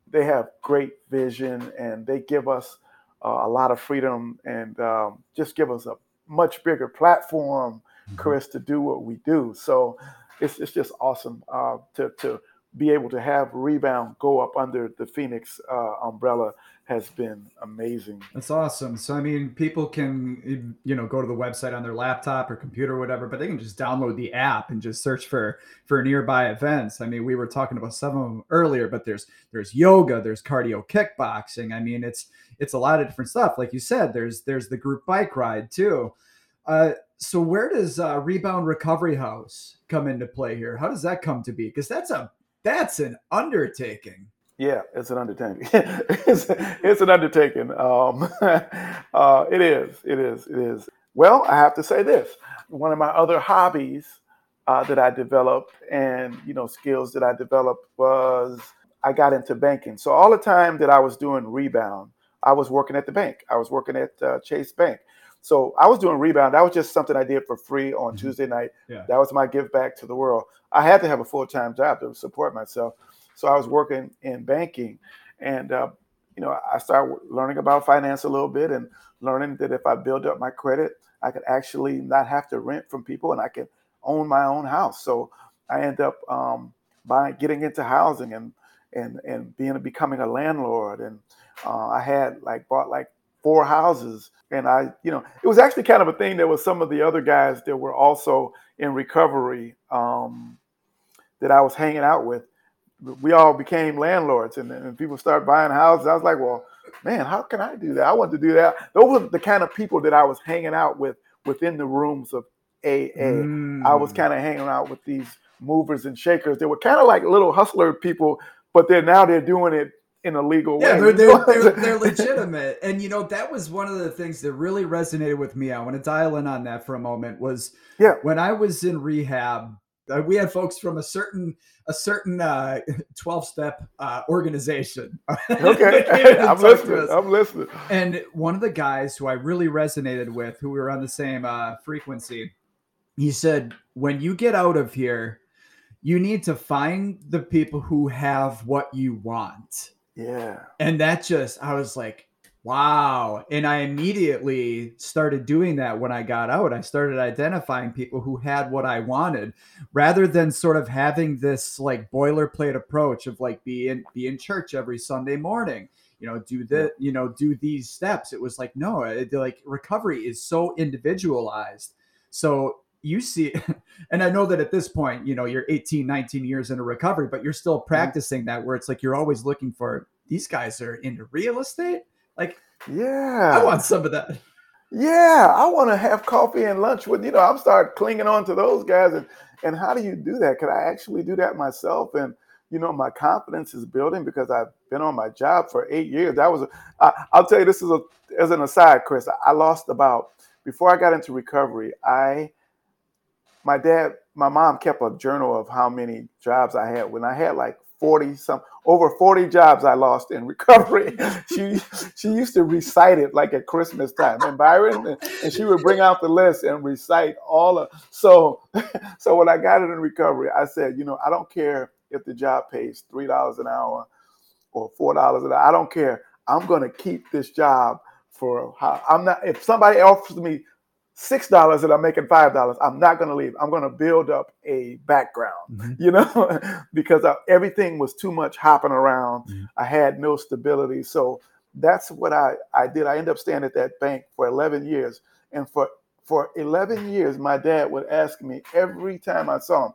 they have great vision and they give us a lot of freedom and um, just give us a much bigger platform, mm-hmm. Chris, to do what we do. So it's, it's just awesome uh, to, to be able to have Rebound go up under the Phoenix uh, umbrella has been amazing. That's awesome. So I mean, people can you know go to the website on their laptop or computer or whatever, but they can just download the app and just search for for nearby events. I mean, we were talking about some of them earlier, but there's there's yoga, there's cardio kickboxing. I mean, it's it's a lot of different stuff. Like you said, there's there's the group bike ride too. Uh, so where does uh, Rebound Recovery House come into play here? How does that come to be? Because that's a that's an undertaking. Yeah, it's an undertaking. it's, it's an undertaking. Um, uh, it is. It is. It is. Well, I have to say this. One of my other hobbies uh, that I developed and you know skills that I developed was I got into banking. So all the time that I was doing rebound, I was working at the bank. I was working at uh, Chase Bank. So I was doing rebound. That was just something I did for free on mm-hmm. Tuesday night. Yeah. That was my give back to the world. I had to have a full time job to support myself. So I was working in banking, and uh, you know I started learning about finance a little bit and learning that if I build up my credit, I could actually not have to rent from people and I could own my own house. So I end up um, buying, getting into housing and and and being becoming a landlord. And uh, I had like bought like four houses, and I you know it was actually kind of a thing. There was some of the other guys that were also in recovery um, that I was hanging out with. We all became landlords, and, and people started buying houses. I was like, well, man, how can I do that? I want to do that. Those were the kind of people that I was hanging out with within the rooms of AA. Mm. I was mm. kind of hanging out with these movers and shakers. They were kind of like little hustler people, but they're now they're doing it in a legal yeah, way. They're, they're, they're, they're, legitimate. And you know, that was one of the things that really resonated with me. I want to dial in on that for a moment was yeah. when I was in rehab, uh, we had folks from a certain a certain uh, 12 step uh, organization. okay. I'm listening. I'm listening. And one of the guys who I really resonated with, who we were on the same uh, frequency, he said, when you get out of here, you need to find the people who have what you want. Yeah. And that just, I was like, wow. And I immediately started doing that when I got out. I started identifying people who had what I wanted rather than sort of having this like boilerplate approach of like be in, be in church every Sunday morning you know do the you know do these steps it was like no it, like recovery is so individualized so you see and i know that at this point you know you're 18 19 years into recovery but you're still mm-hmm. practicing that where it's like you're always looking for these guys are into real estate like yeah. i want some of that. Yeah i want to have coffee and lunch with you know i'm start clinging on to those guys and and how do you do that? Could i actually do that myself? And you know my confidence is building because i've been on my job for eight years. That was a, I, i'll tell you this is a as an aside chris i lost about before i got into recovery i my dad, my mom kept a journal of how many jobs I had. When I had like 40 some over 40 jobs I lost in recovery. she she used to recite it like at Christmas time. And Byron and she would bring out the list and recite all of so so when I got it in recovery, I said, you know, I don't care if the job pays three dollars an hour or four dollars an hour. I don't care. I'm gonna keep this job for how I'm not if somebody offers me six dollars and I'm making five dollars, I'm not going to leave. I'm going to build up a background, mm-hmm. you know, because I, everything was too much hopping around. Mm-hmm. I had no stability, so that's what I I did. I ended up staying at that bank for 11 years, and for for 11 years, my dad would ask me every time I saw him.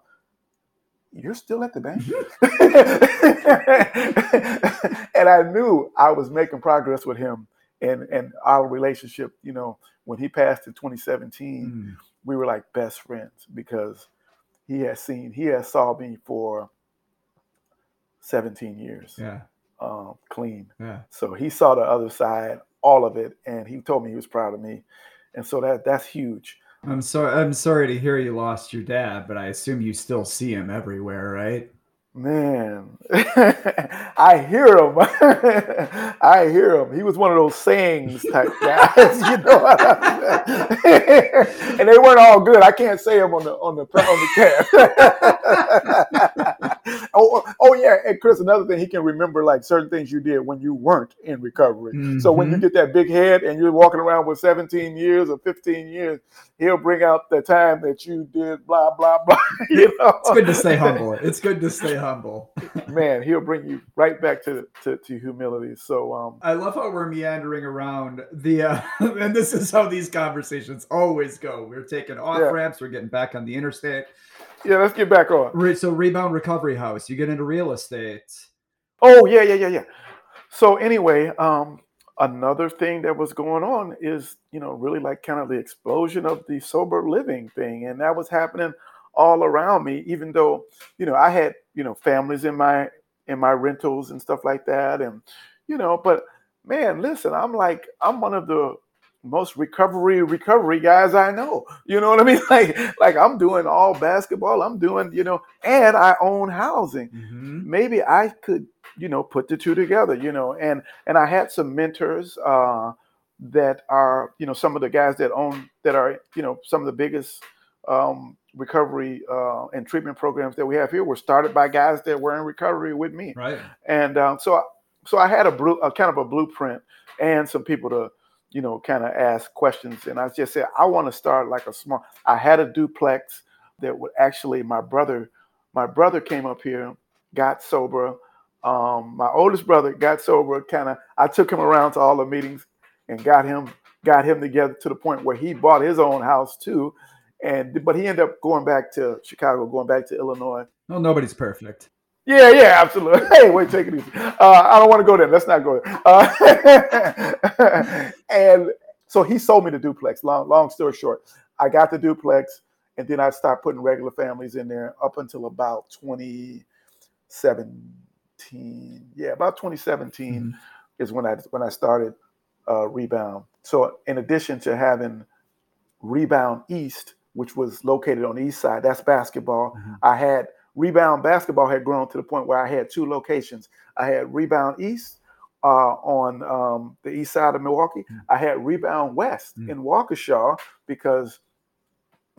You're still at the bank? and I knew I was making progress with him and and our relationship, you know, when he passed in 2017, mm. we were like best friends because he has seen he has saw me for 17 years. Yeah. Um, clean. Yeah. So he saw the other side, all of it, and he told me he was proud of me. And so that that's huge. I'm sorry I'm sorry to hear you lost your dad, but I assume you still see him everywhere, right? Man, I hear him. I hear him. He was one of those sayings type guys, you know. and they weren't all good. I can't say them on the on the on the cast. oh, oh yeah, and Chris, another thing he can remember like certain things you did when you weren't in recovery. Mm-hmm. So when you mm-hmm. get that big head and you're walking around with 17 years or 15 years, he'll bring out the time that you did blah blah blah. You know? It's good to stay humble. It's good to stay humble. Man, he'll bring you right back to, to, to humility. So um, I love how we're meandering around the uh, and this is how these conversations always go. We're taking off yeah. ramps, we're getting back on the interstate. Yeah, let's get back on. So rebound recovery house, you get into real estate. Oh yeah, yeah, yeah, yeah. So anyway, um, another thing that was going on is, you know, really like kind of the explosion of the sober living thing. And that was happening all around me, even though, you know, I had, you know, families in my in my rentals and stuff like that. And, you know, but man, listen, I'm like, I'm one of the most recovery recovery guys I know. You know what I mean? Like like I'm doing all basketball. I'm doing you know, and I own housing. Mhm. Maybe I could you know put the two together. You know, and and I had some mentors uh, that are you know some of the guys that own that are you know some of the biggest um, recovery uh, and treatment programs that we have here were started by guys that were in recovery with me Right. and um, so I- so I had a, blue, a kind of a blueprint and some people to you know kind of ask questions. And I just said I want to start like a small I had a duplex that would actually my brother my brother came up here got sober. Um, my oldest brother got sober kind of I took him around to all the meetings and got him got him together to the point where he bought his own house too. And but he ended up going back to Chicago going back to Illinois. Well, nobody's perfect. Yeah, yeah, absolutely. Hey, wait, take it easy. Uh, I don't want to go there. Let's not go there. Uh, and so he sold me the duplex. Long, long story short, I got the duplex, and then I started putting regular families in there up until about 2017. Yeah, about 2017 Mhm. is when I when I started uh, Rebound. So in addition to having Rebound East, which was located on the east side, that's basketball. Mhm. I had Rebound basketball had grown to the point where I had two locations. I had Rebound East uh, on um, the east side of Milwaukee. Mm. I had Rebound West Mm. in Waukesha because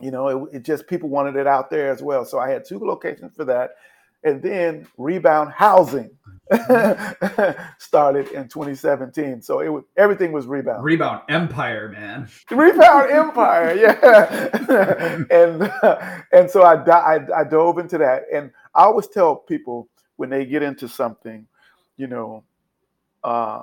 you know it, it just people wanted it out there as well. So I had two locations for that, and then Rebound Housing started in 2017. So it was everything was Rebound. Rebound Empire, man. Rebound Empire, yeah. and and so I, I I dove into that, and I always tell people when they get into something, you know, uh,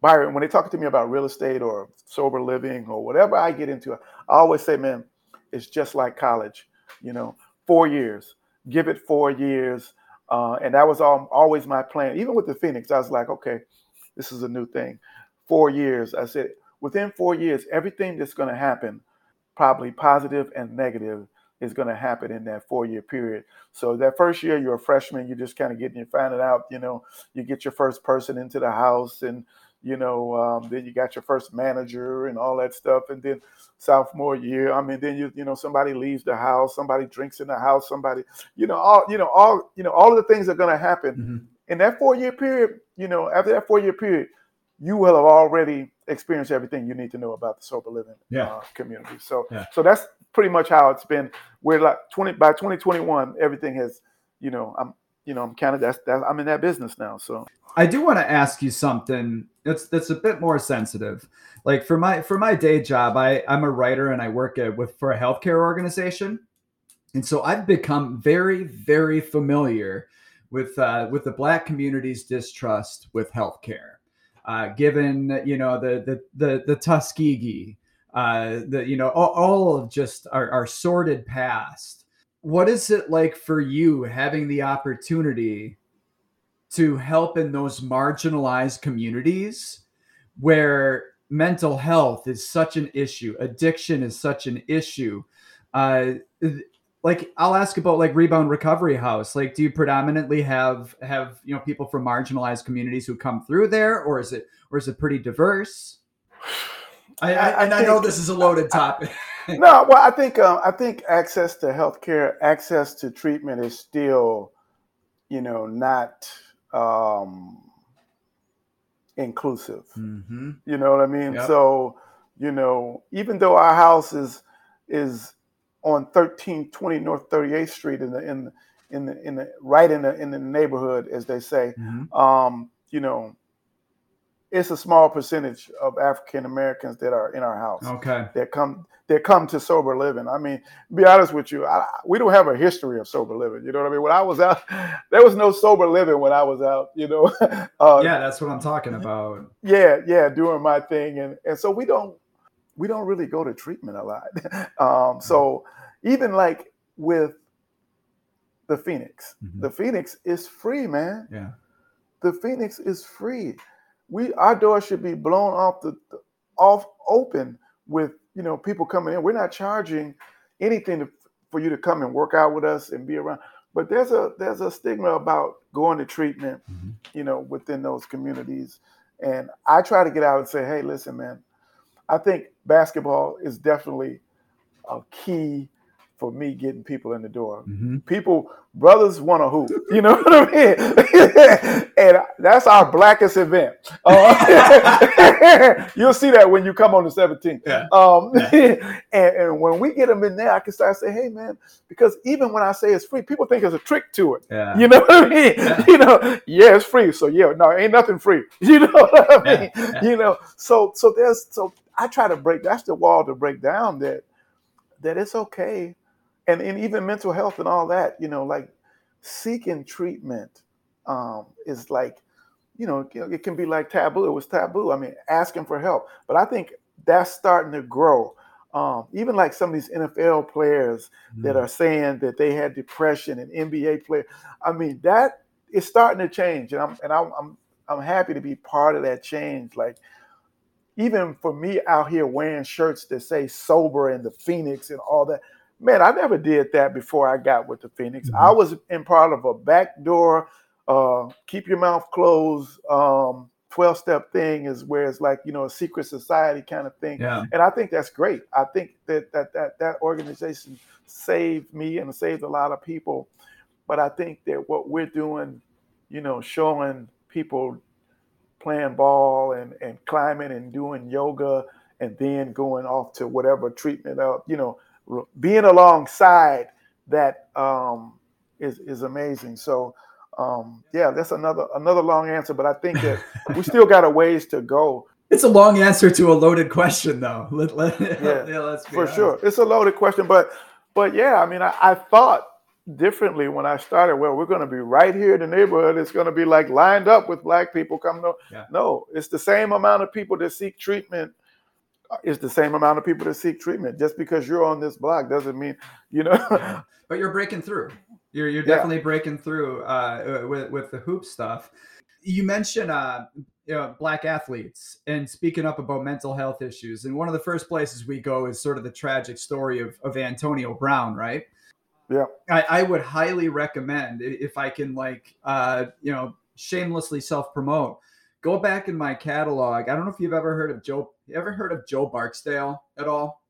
Byron, when they talk to me about real estate or sober living or whatever I get into, I always say, man, it's just like college, you know, four years. Give it four years, uh, and that was all, always my plan. Even with the Phoenix, I was like, okay, this is a new thing. Four years. I said, within four years, everything that's going to happen, probably positive and negative, is going to happen in that four year period. So that first year, you're a freshman, you're just kind of getting, you're finding out, you know, you get your first person into the house and, you know, um, then you got your first manager and all that stuff. And then sophomore year, I mean, then you, you know, somebody leaves the house, somebody drinks in the house, somebody, you know, all, you know, all, you know, all of the things are going to happen Mhm. in that four year period, you know, after that four year period, you will have already experienced everything you need to know about the sober living Yeah. uh, community. So, Yeah. so that's pretty much how it's been. We're like twenty by twenty twenty one, everything has, you know, I'm, you know, I'm kind of that's that I'm in that business now. So, I do want to ask you something that's that's a bit more sensitive. Like for my for my day job, I I'm a writer and I work at, with for a healthcare organization, and so I've become very very familiar with uh, with the Black community's distrust with healthcare, uh, given you know the the the the Tuskegee, uh, the you know all, all of just our, our sordid past. What is it like for you having the opportunity? to help in those marginalized communities where mental health is such an issue, addiction is such an issue. Uh, like I'll ask about like Rebound Recovery House. Like, do you predominantly have have you know people from marginalized communities who come through there, or is it or is it pretty diverse? I, I, I- I and I know this is a loaded topic. no, well, I think uh, I think access to healthcare, access to treatment is still, you know, not um, inclusive. mm-hmm. You know what I mean? Yep. So, you know, even though our house is is on thirteen twenty North Thirty Eighth Street in the in the, in the in the right in the in the neighborhood, as they say, Mm-hmm. um, you know, it's a small percentage of African Americans that are in our house Okay. that come that come to sober living. I mean, be honest with you, I, we don't have a history of sober living. You know what I mean? When I was out, there was no sober living when I was out. You know, uh, Yeah, that's what I'm talking about. yeah, yeah, doing my thing, and and so we don't we don't really go to treatment a lot. um, so even like with the Phoenix, Mhm. the Phoenix is free, man. Yeah. The Phoenix is free. We our doors should be blown off the off open with you know people coming in. We're not charging anything to, for you to come and work out with us and be around. But there's a there's a stigma about going to treatment, Mhm. you know, within those communities. And I try to get out and say, hey, listen, man, I think basketball is definitely a key for me getting people in the door. Mhm. People, brothers want to hoop. You know what I mean? and that's our blackest event. Uh, you'll see that when you come on the 17th. Yeah. Um, and, and when we get them in there, I can start saying, hey, man, because even when I say it's free, people think there's a trick to it. Yeah. You know what I mean? Yeah. You know, yeah, it's free. So yeah, no, ain't nothing free. You know what I Yeah, mean? yeah. You know, so so there's so I try to break that's the wall to break down that that it's okay. And and even mental health and all that, you know, like seeking treatment um is like, you know, it can be like taboo. It was taboo. I mean, asking for help. But I think that's starting to grow. Um, even like some of these NFL players that Mm. are saying that they had depression and NBA players. I mean, that is starting to change, and I'm and I'm I'm, I'm happy to be part of that change. Like even for me out here wearing shirts that say sober and the Phoenix and all that. Man, I never did that before I got with the Phoenix. I was in part of a backdoor, uh, keep your mouth closed, um, 12 step thing is where it's like, you know, a secret society kind of thing Yeah. and I think that's great. I think that that that that organization saved me and saved a lot of people. But I think that what we're doing, you know, showing people playing ball and and climbing and doing yoga and then going off to whatever treatment of you know being alongside that um, is is amazing. So. Um, yeah, that's another another long answer, but I think that we still got a ways to go It's a long answer to a loaded question, though. Let, let, Yeah, be for honest. sure it's a loaded question but but yeah i mean i, I thought differently when i started well we're going to be right here in the neighborhood it's going to be like lined up with black people coming Yeah. no it's the same amount of people that seek treatment it's the same amount of people that seek treatment just because you're on this block doesn't mean you know Yeah. But you're breaking through. You're you're Yeah. definitely breaking through uh, with with the hoop stuff. You mentioned uh, you know, black athletes and speaking up about mental health issues. And one of the first places we go is sort of the tragic story of, of Antonio Brown, right? Yeah. I, I would highly recommend if I can like uh, you know shamelessly self promote. Go back in my catalog. I don't know if you've ever heard of Joe. You ever heard of Joe Barksdale at all?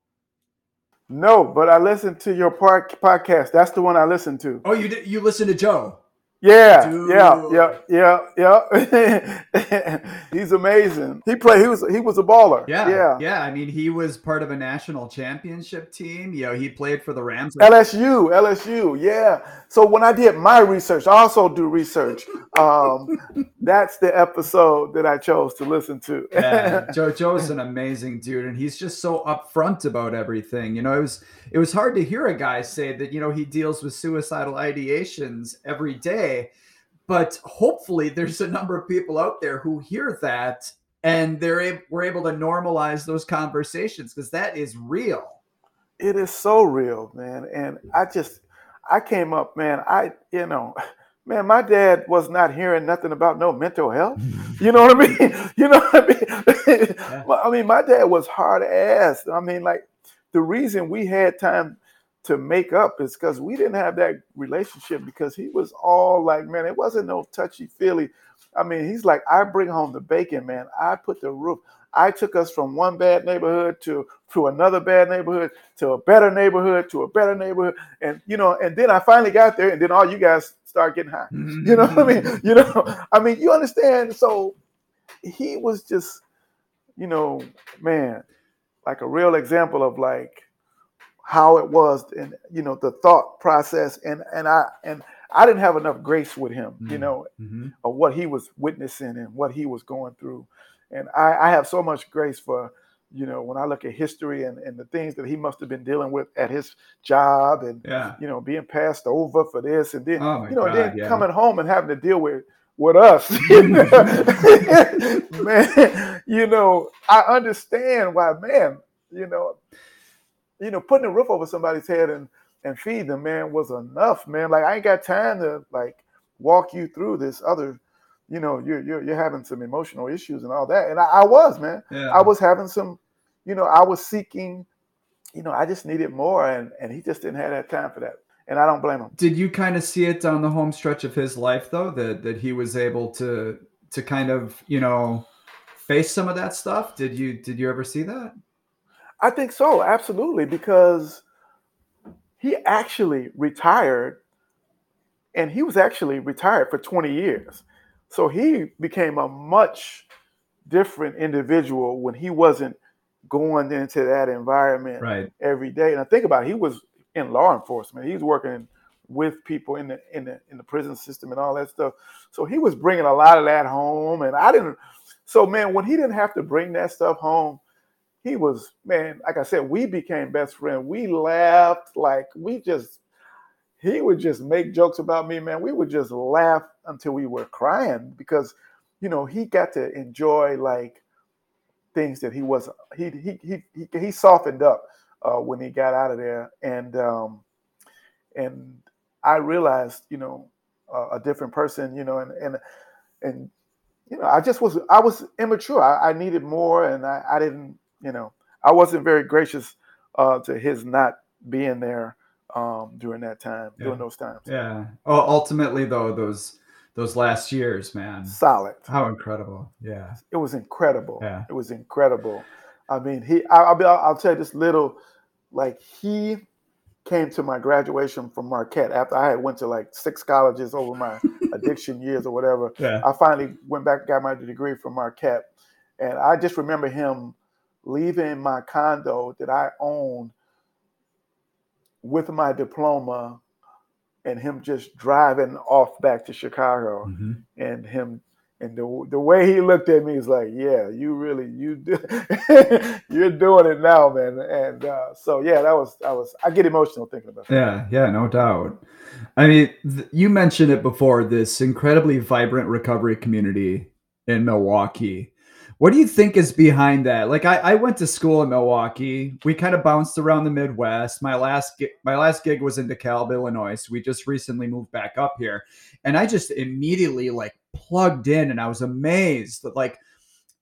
no but i listened to your park podcast that's the one i listened to Oh, you did. You listen to Joe. Yeah, Dude. yeah, yeah, yeah, yeah. He's amazing. He played. He was. He was a baller. Yeah, yeah. yeah. I mean, he was part of a national championship team. You know, he played for the Rams. LSU, LSU. Yeah. So when I did my research, I also do research. Um, that's the episode that I chose to listen to. yeah, Joe Joe's an amazing dude, and he's just so upfront about everything. You know, it was it was hard to hear a guy say that. You know, he deals with suicidal ideations every day, but hopefully, there's a number of people out there who hear that and they're able, we're able to normalize those conversations because that is real. it is so real, man. And I just, I came up, man. I, you know, man, my dad was not hearing nothing about no mental health. You know what I mean? You know what I mean? Well, I mean, my dad was hard ass. I mean, like the reason we had time to make up is because we didn't have that relationship because he was all like, man, it wasn't no touchy feely. I mean, he's like, I bring home the bacon, man. I put the roof. I took us from one bad neighborhood to to another bad neighborhood to a better neighborhood to a better neighborhood, and you know, and then I finally got there, and then all you guys start getting high. You know what I mean? You know, I mean, you understand? So he was just, you know, man, like a real example of like how it was and you know the thought process and and I and I didn't have enough grace with him, you Mm. know, Mhm. of what he was witnessing and what he was going through. And I, I have so much grace for, you know, when I look at history and, and the things that he must have been dealing with at his job and Yeah. you know, being passed over for this and then Oh you know, God, then yeah. coming home and having to deal with with us. man, you know, I understand why, man, you know, you know, putting a roof over somebody's head and and feed them, man, was enough, man. Like I ain't got time to like walk you through this other, you know, you're you're, you're having some emotional issues and all that. And I, I was, man. Yeah. I was having some, you know, I was seeking, you know, I just needed more and and he just didn't have that time for that. And I don't blame him. Did you kind of see it down the home stretch of his life though that that he was able to to kind of, you know, face some of that stuff? Did you did you ever see that? I think so, absolutely, because he actually retired and he was actually retired for 20 years. So he became a much different individual when he wasn't going into that environment Right. every day. And I think about it, he was in law enforcement. He was working with people in the in the in the prison system and all that stuff. So he was bringing a lot of that home. And I didn't. So man, when he didn't have to bring that stuff home, he was man. Like I said, we became best friends. We laughed like we just. He would just make jokes about me, man. We would just laugh until we were crying because, you know, he got to enjoy like things that he was he he he he, softened up uh, when he got out of there, and um, and I realized, you know, uh, a different person, you know, and and and you know, I just was I was immature. I, I needed more, and I, I didn't, you know, I wasn't very gracious uh, to his not being there um, during that time, Yeah. during those times. Yeah. Oh, ultimately though, those those last years, man. Solid. How incredible. Yeah. It was incredible. Yeah. It was incredible. I mean, he. I, I'll be. I'll, I'll tell you this little. Like he came to my graduation from Marquette after I had went to like six colleges over my addiction years or whatever. Yeah. I finally went back got my degree from Marquette, and I just remember him leaving my condo that I owned with my diploma, and him just driving off back to Chicago Mhm. and him and the the way he looked at me is like, yeah, you really you do, you're doing it now, man. And uh, so yeah, that was I was I get emotional thinking about that. Yeah, yeah, no doubt. I mean, th- you mentioned it before this incredibly vibrant recovery community in Milwaukee. What do you think is behind that? Like, I, I went to school in Milwaukee. We kind of bounced around the Midwest. My last gi- my last gig was in DeKalb, Illinois. So we just recently moved back up here, and I just immediately like plugged in, and I was amazed that like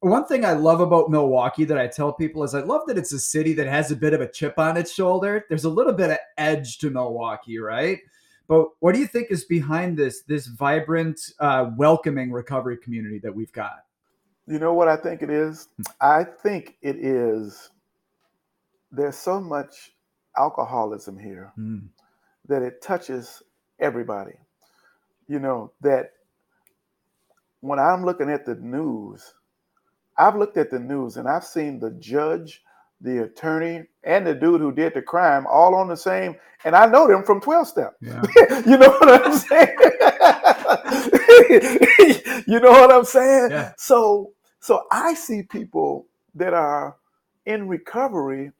one thing I love about Milwaukee that I tell people is I love that it's a city that has a bit of a chip on its shoulder. There's a little bit of edge to Milwaukee, right? But what do you think is behind this this vibrant, uh, welcoming recovery community that we've got? You know what I think it is? I think it is. There's so much alcoholism here Mm, that it touches everybody. You know that when I'm looking at the news, I've looked at the news and I've seen the judge, the attorney, and the dude who did the crime all on the same, and I know them from 12 step. yeah, you know what I'm saying? you know what I'm saying? Yeah. So so I see people that are in recovery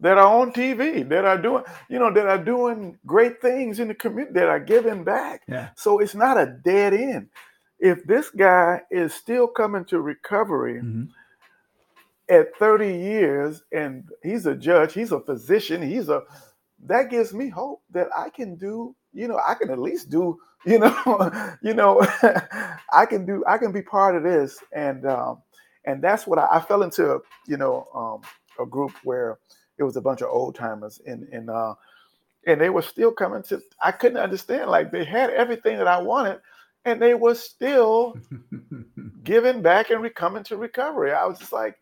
that are on TV, that are doing, you know, that are doing great things in the community, that are giving back. yeah, So it's not a dead end. If this guy is still coming to recovery mhm, at 30 years and he's a judge, he's a physician, he's a that gives me hope that I can do, you know, I can at least do, you know, you know, I can do, I can be part of this. And um, and that's what I, I fell into, you know, um, a group where it was a bunch of old timers and and uh and they were still coming to I couldn't understand, like they had everything that I wanted, and they were still giving back and re- coming to recovery. I was just like,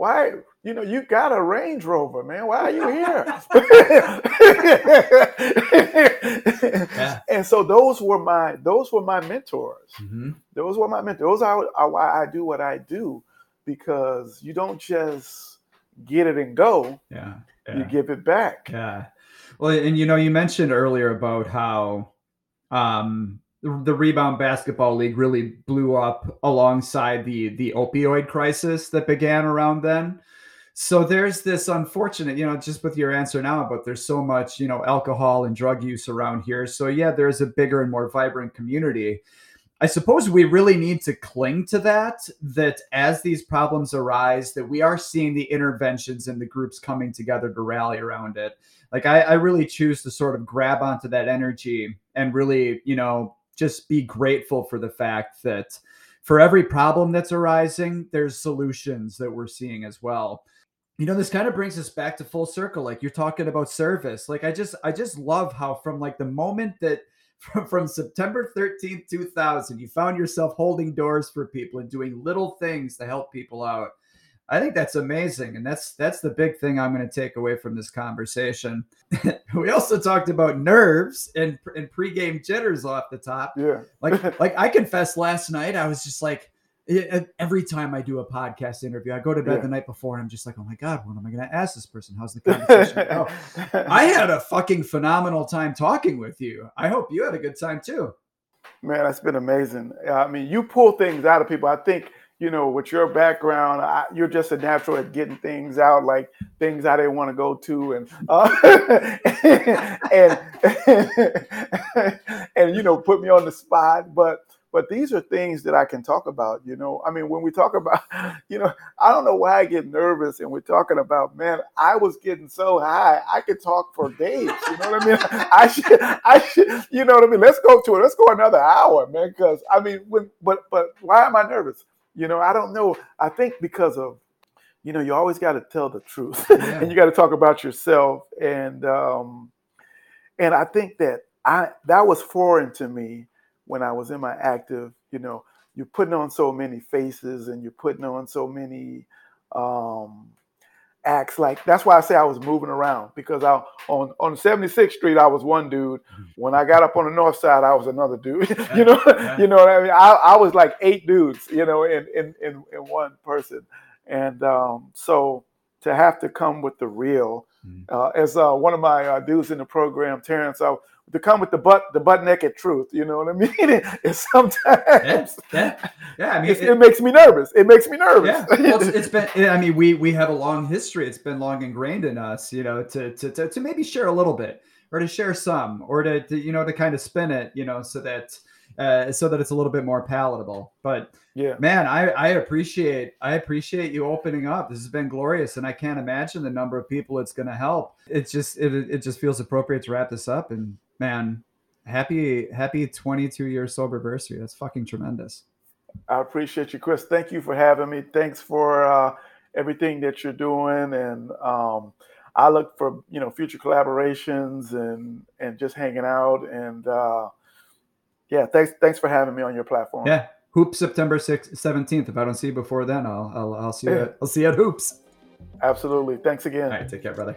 why? You know, you got a Range Rover, man. Why are you here? And so those were my those were my mentors. mhm, Those were my mentors. Those are, are why I do what I do because you don't just get it and go. yeah, You give it back. Yeah. Well, and you know, you mentioned earlier about how um, the, rebound basketball league really blew up alongside the the opioid crisis that began around then. So there's this unfortunate, you know, just with your answer now, but there's so much, you know, alcohol and drug use around here. So yeah, there's a bigger and more vibrant community. I suppose we really need to cling to that, that as these problems arise, that we are seeing the interventions and the groups coming together to rally around it. Like I, I really choose to sort of grab onto that energy and really, you know, just be grateful for the fact that for every problem that's arising, there's solutions that we're seeing as well. You know, this kind of brings us back to full circle. Like you're talking about service. Like I just, I just love how from like the moment that from, from September 13th, 2000, you found yourself holding doors for people and doing little things to help people out. I think that's amazing, and that's that's the big thing I'm going to take away from this conversation. we also talked about nerves and and pregame jitters off the top. Yeah, like like I confessed last night, I was just like every time I do a podcast interview, I go to bed yeah. the night before and I'm just like, oh my God, what am I going to ask this person? How's the conversation go? I had a fucking phenomenal time talking with you. I hope you had a good time too. Man, that's been amazing. I mean, you pull things out of people. I think, you know, with your background, I, you're just a natural at getting things out, like things I didn't want to go to, and uh, and, and and you know, put me on the spot. But but these are things that I can talk about. You know, I mean, when we talk about, you know, I don't know why I get nervous, and we're talking about, man, I was getting so high, I could talk for days. You know what I mean? I should, I should, you know what I mean? Let's go to it. Let's go another hour, man. Because I mean, when, but, but why am I nervous? You know, I don't know. I think because of, you know, you always got to tell the truth, yeah. and you got to talk about yourself, and um, and I think that I that was foreign to me when I was in my active, you know, you're putting on so many faces and you're putting on so many um, acts. Like that's why I say I was moving around because I on on 76th Street I was one dude. Mm-hmm. When I got up on the north side, I was another dude. you know, you know what I mean. I, I was like eight dudes, you know, in in in, in one person, and um, so to have to come with the real, mm. uh, as uh, one of my uh, dudes in the program, Terrence, I to come with the butt the butt naked truth. You know what I mean? It's sometimes yeah, yeah, yeah I mean, it, it, makes me nervous. It makes me nervous. Yeah, well, it's, it's been. I mean, we we have a long history. It's been long ingrained in us. You know, to to to, to maybe share a little bit, or to share some, or to, to you know to kind of spin it. You know, so that uh, so that it's a little bit more palatable. But yeah, man, I, I appreciate I appreciate you opening up. This has been glorious, and I can't imagine the number of people it's going to help. It's just it, it just feels appropriate to wrap this up and man, happy happy 22 year sober anniversary. That's fucking tremendous. I appreciate you, Chris. Thank you for having me. Thanks for uh, everything that you're doing, and um, I look for you know future collaborations and and just hanging out. And uh, yeah, thanks thanks for having me on your platform. Yeah, Hoops September 6th, 17th. If I don't see you before then, I'll I'll, I'll see you. At, I'll see you at Hoops. Absolutely. Thanks again. All right, take care, brother.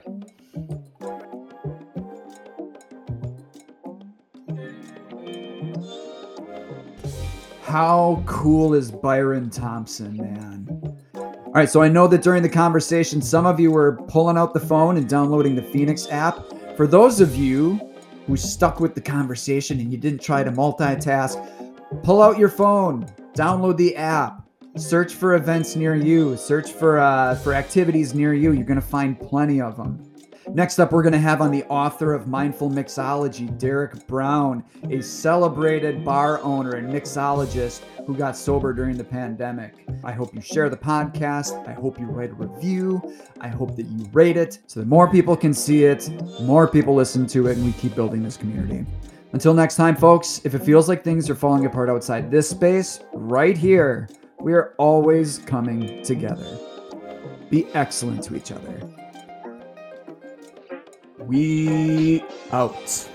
How cool is Byron Thompson, man? All right, so I know that during the conversation, some of you were pulling out the phone and downloading the Phoenix app. For those of you who stuck with the conversation and you didn't try to multitask, pull out your phone, download the app, search for events near you, search for uh, for activities near you. You're gonna find plenty of them. Next up, we're going to have on the author of Mindful Mixology, Derek Brown, a celebrated bar owner and mixologist who got sober during the pandemic. I hope you share the podcast. I hope you write a review. I hope that you rate it so that more people can see it, more people listen to it, and we keep building this community. Until next time, folks, if it feels like things are falling apart outside this space, right here, we are always coming together. Be excellent to each other. We out.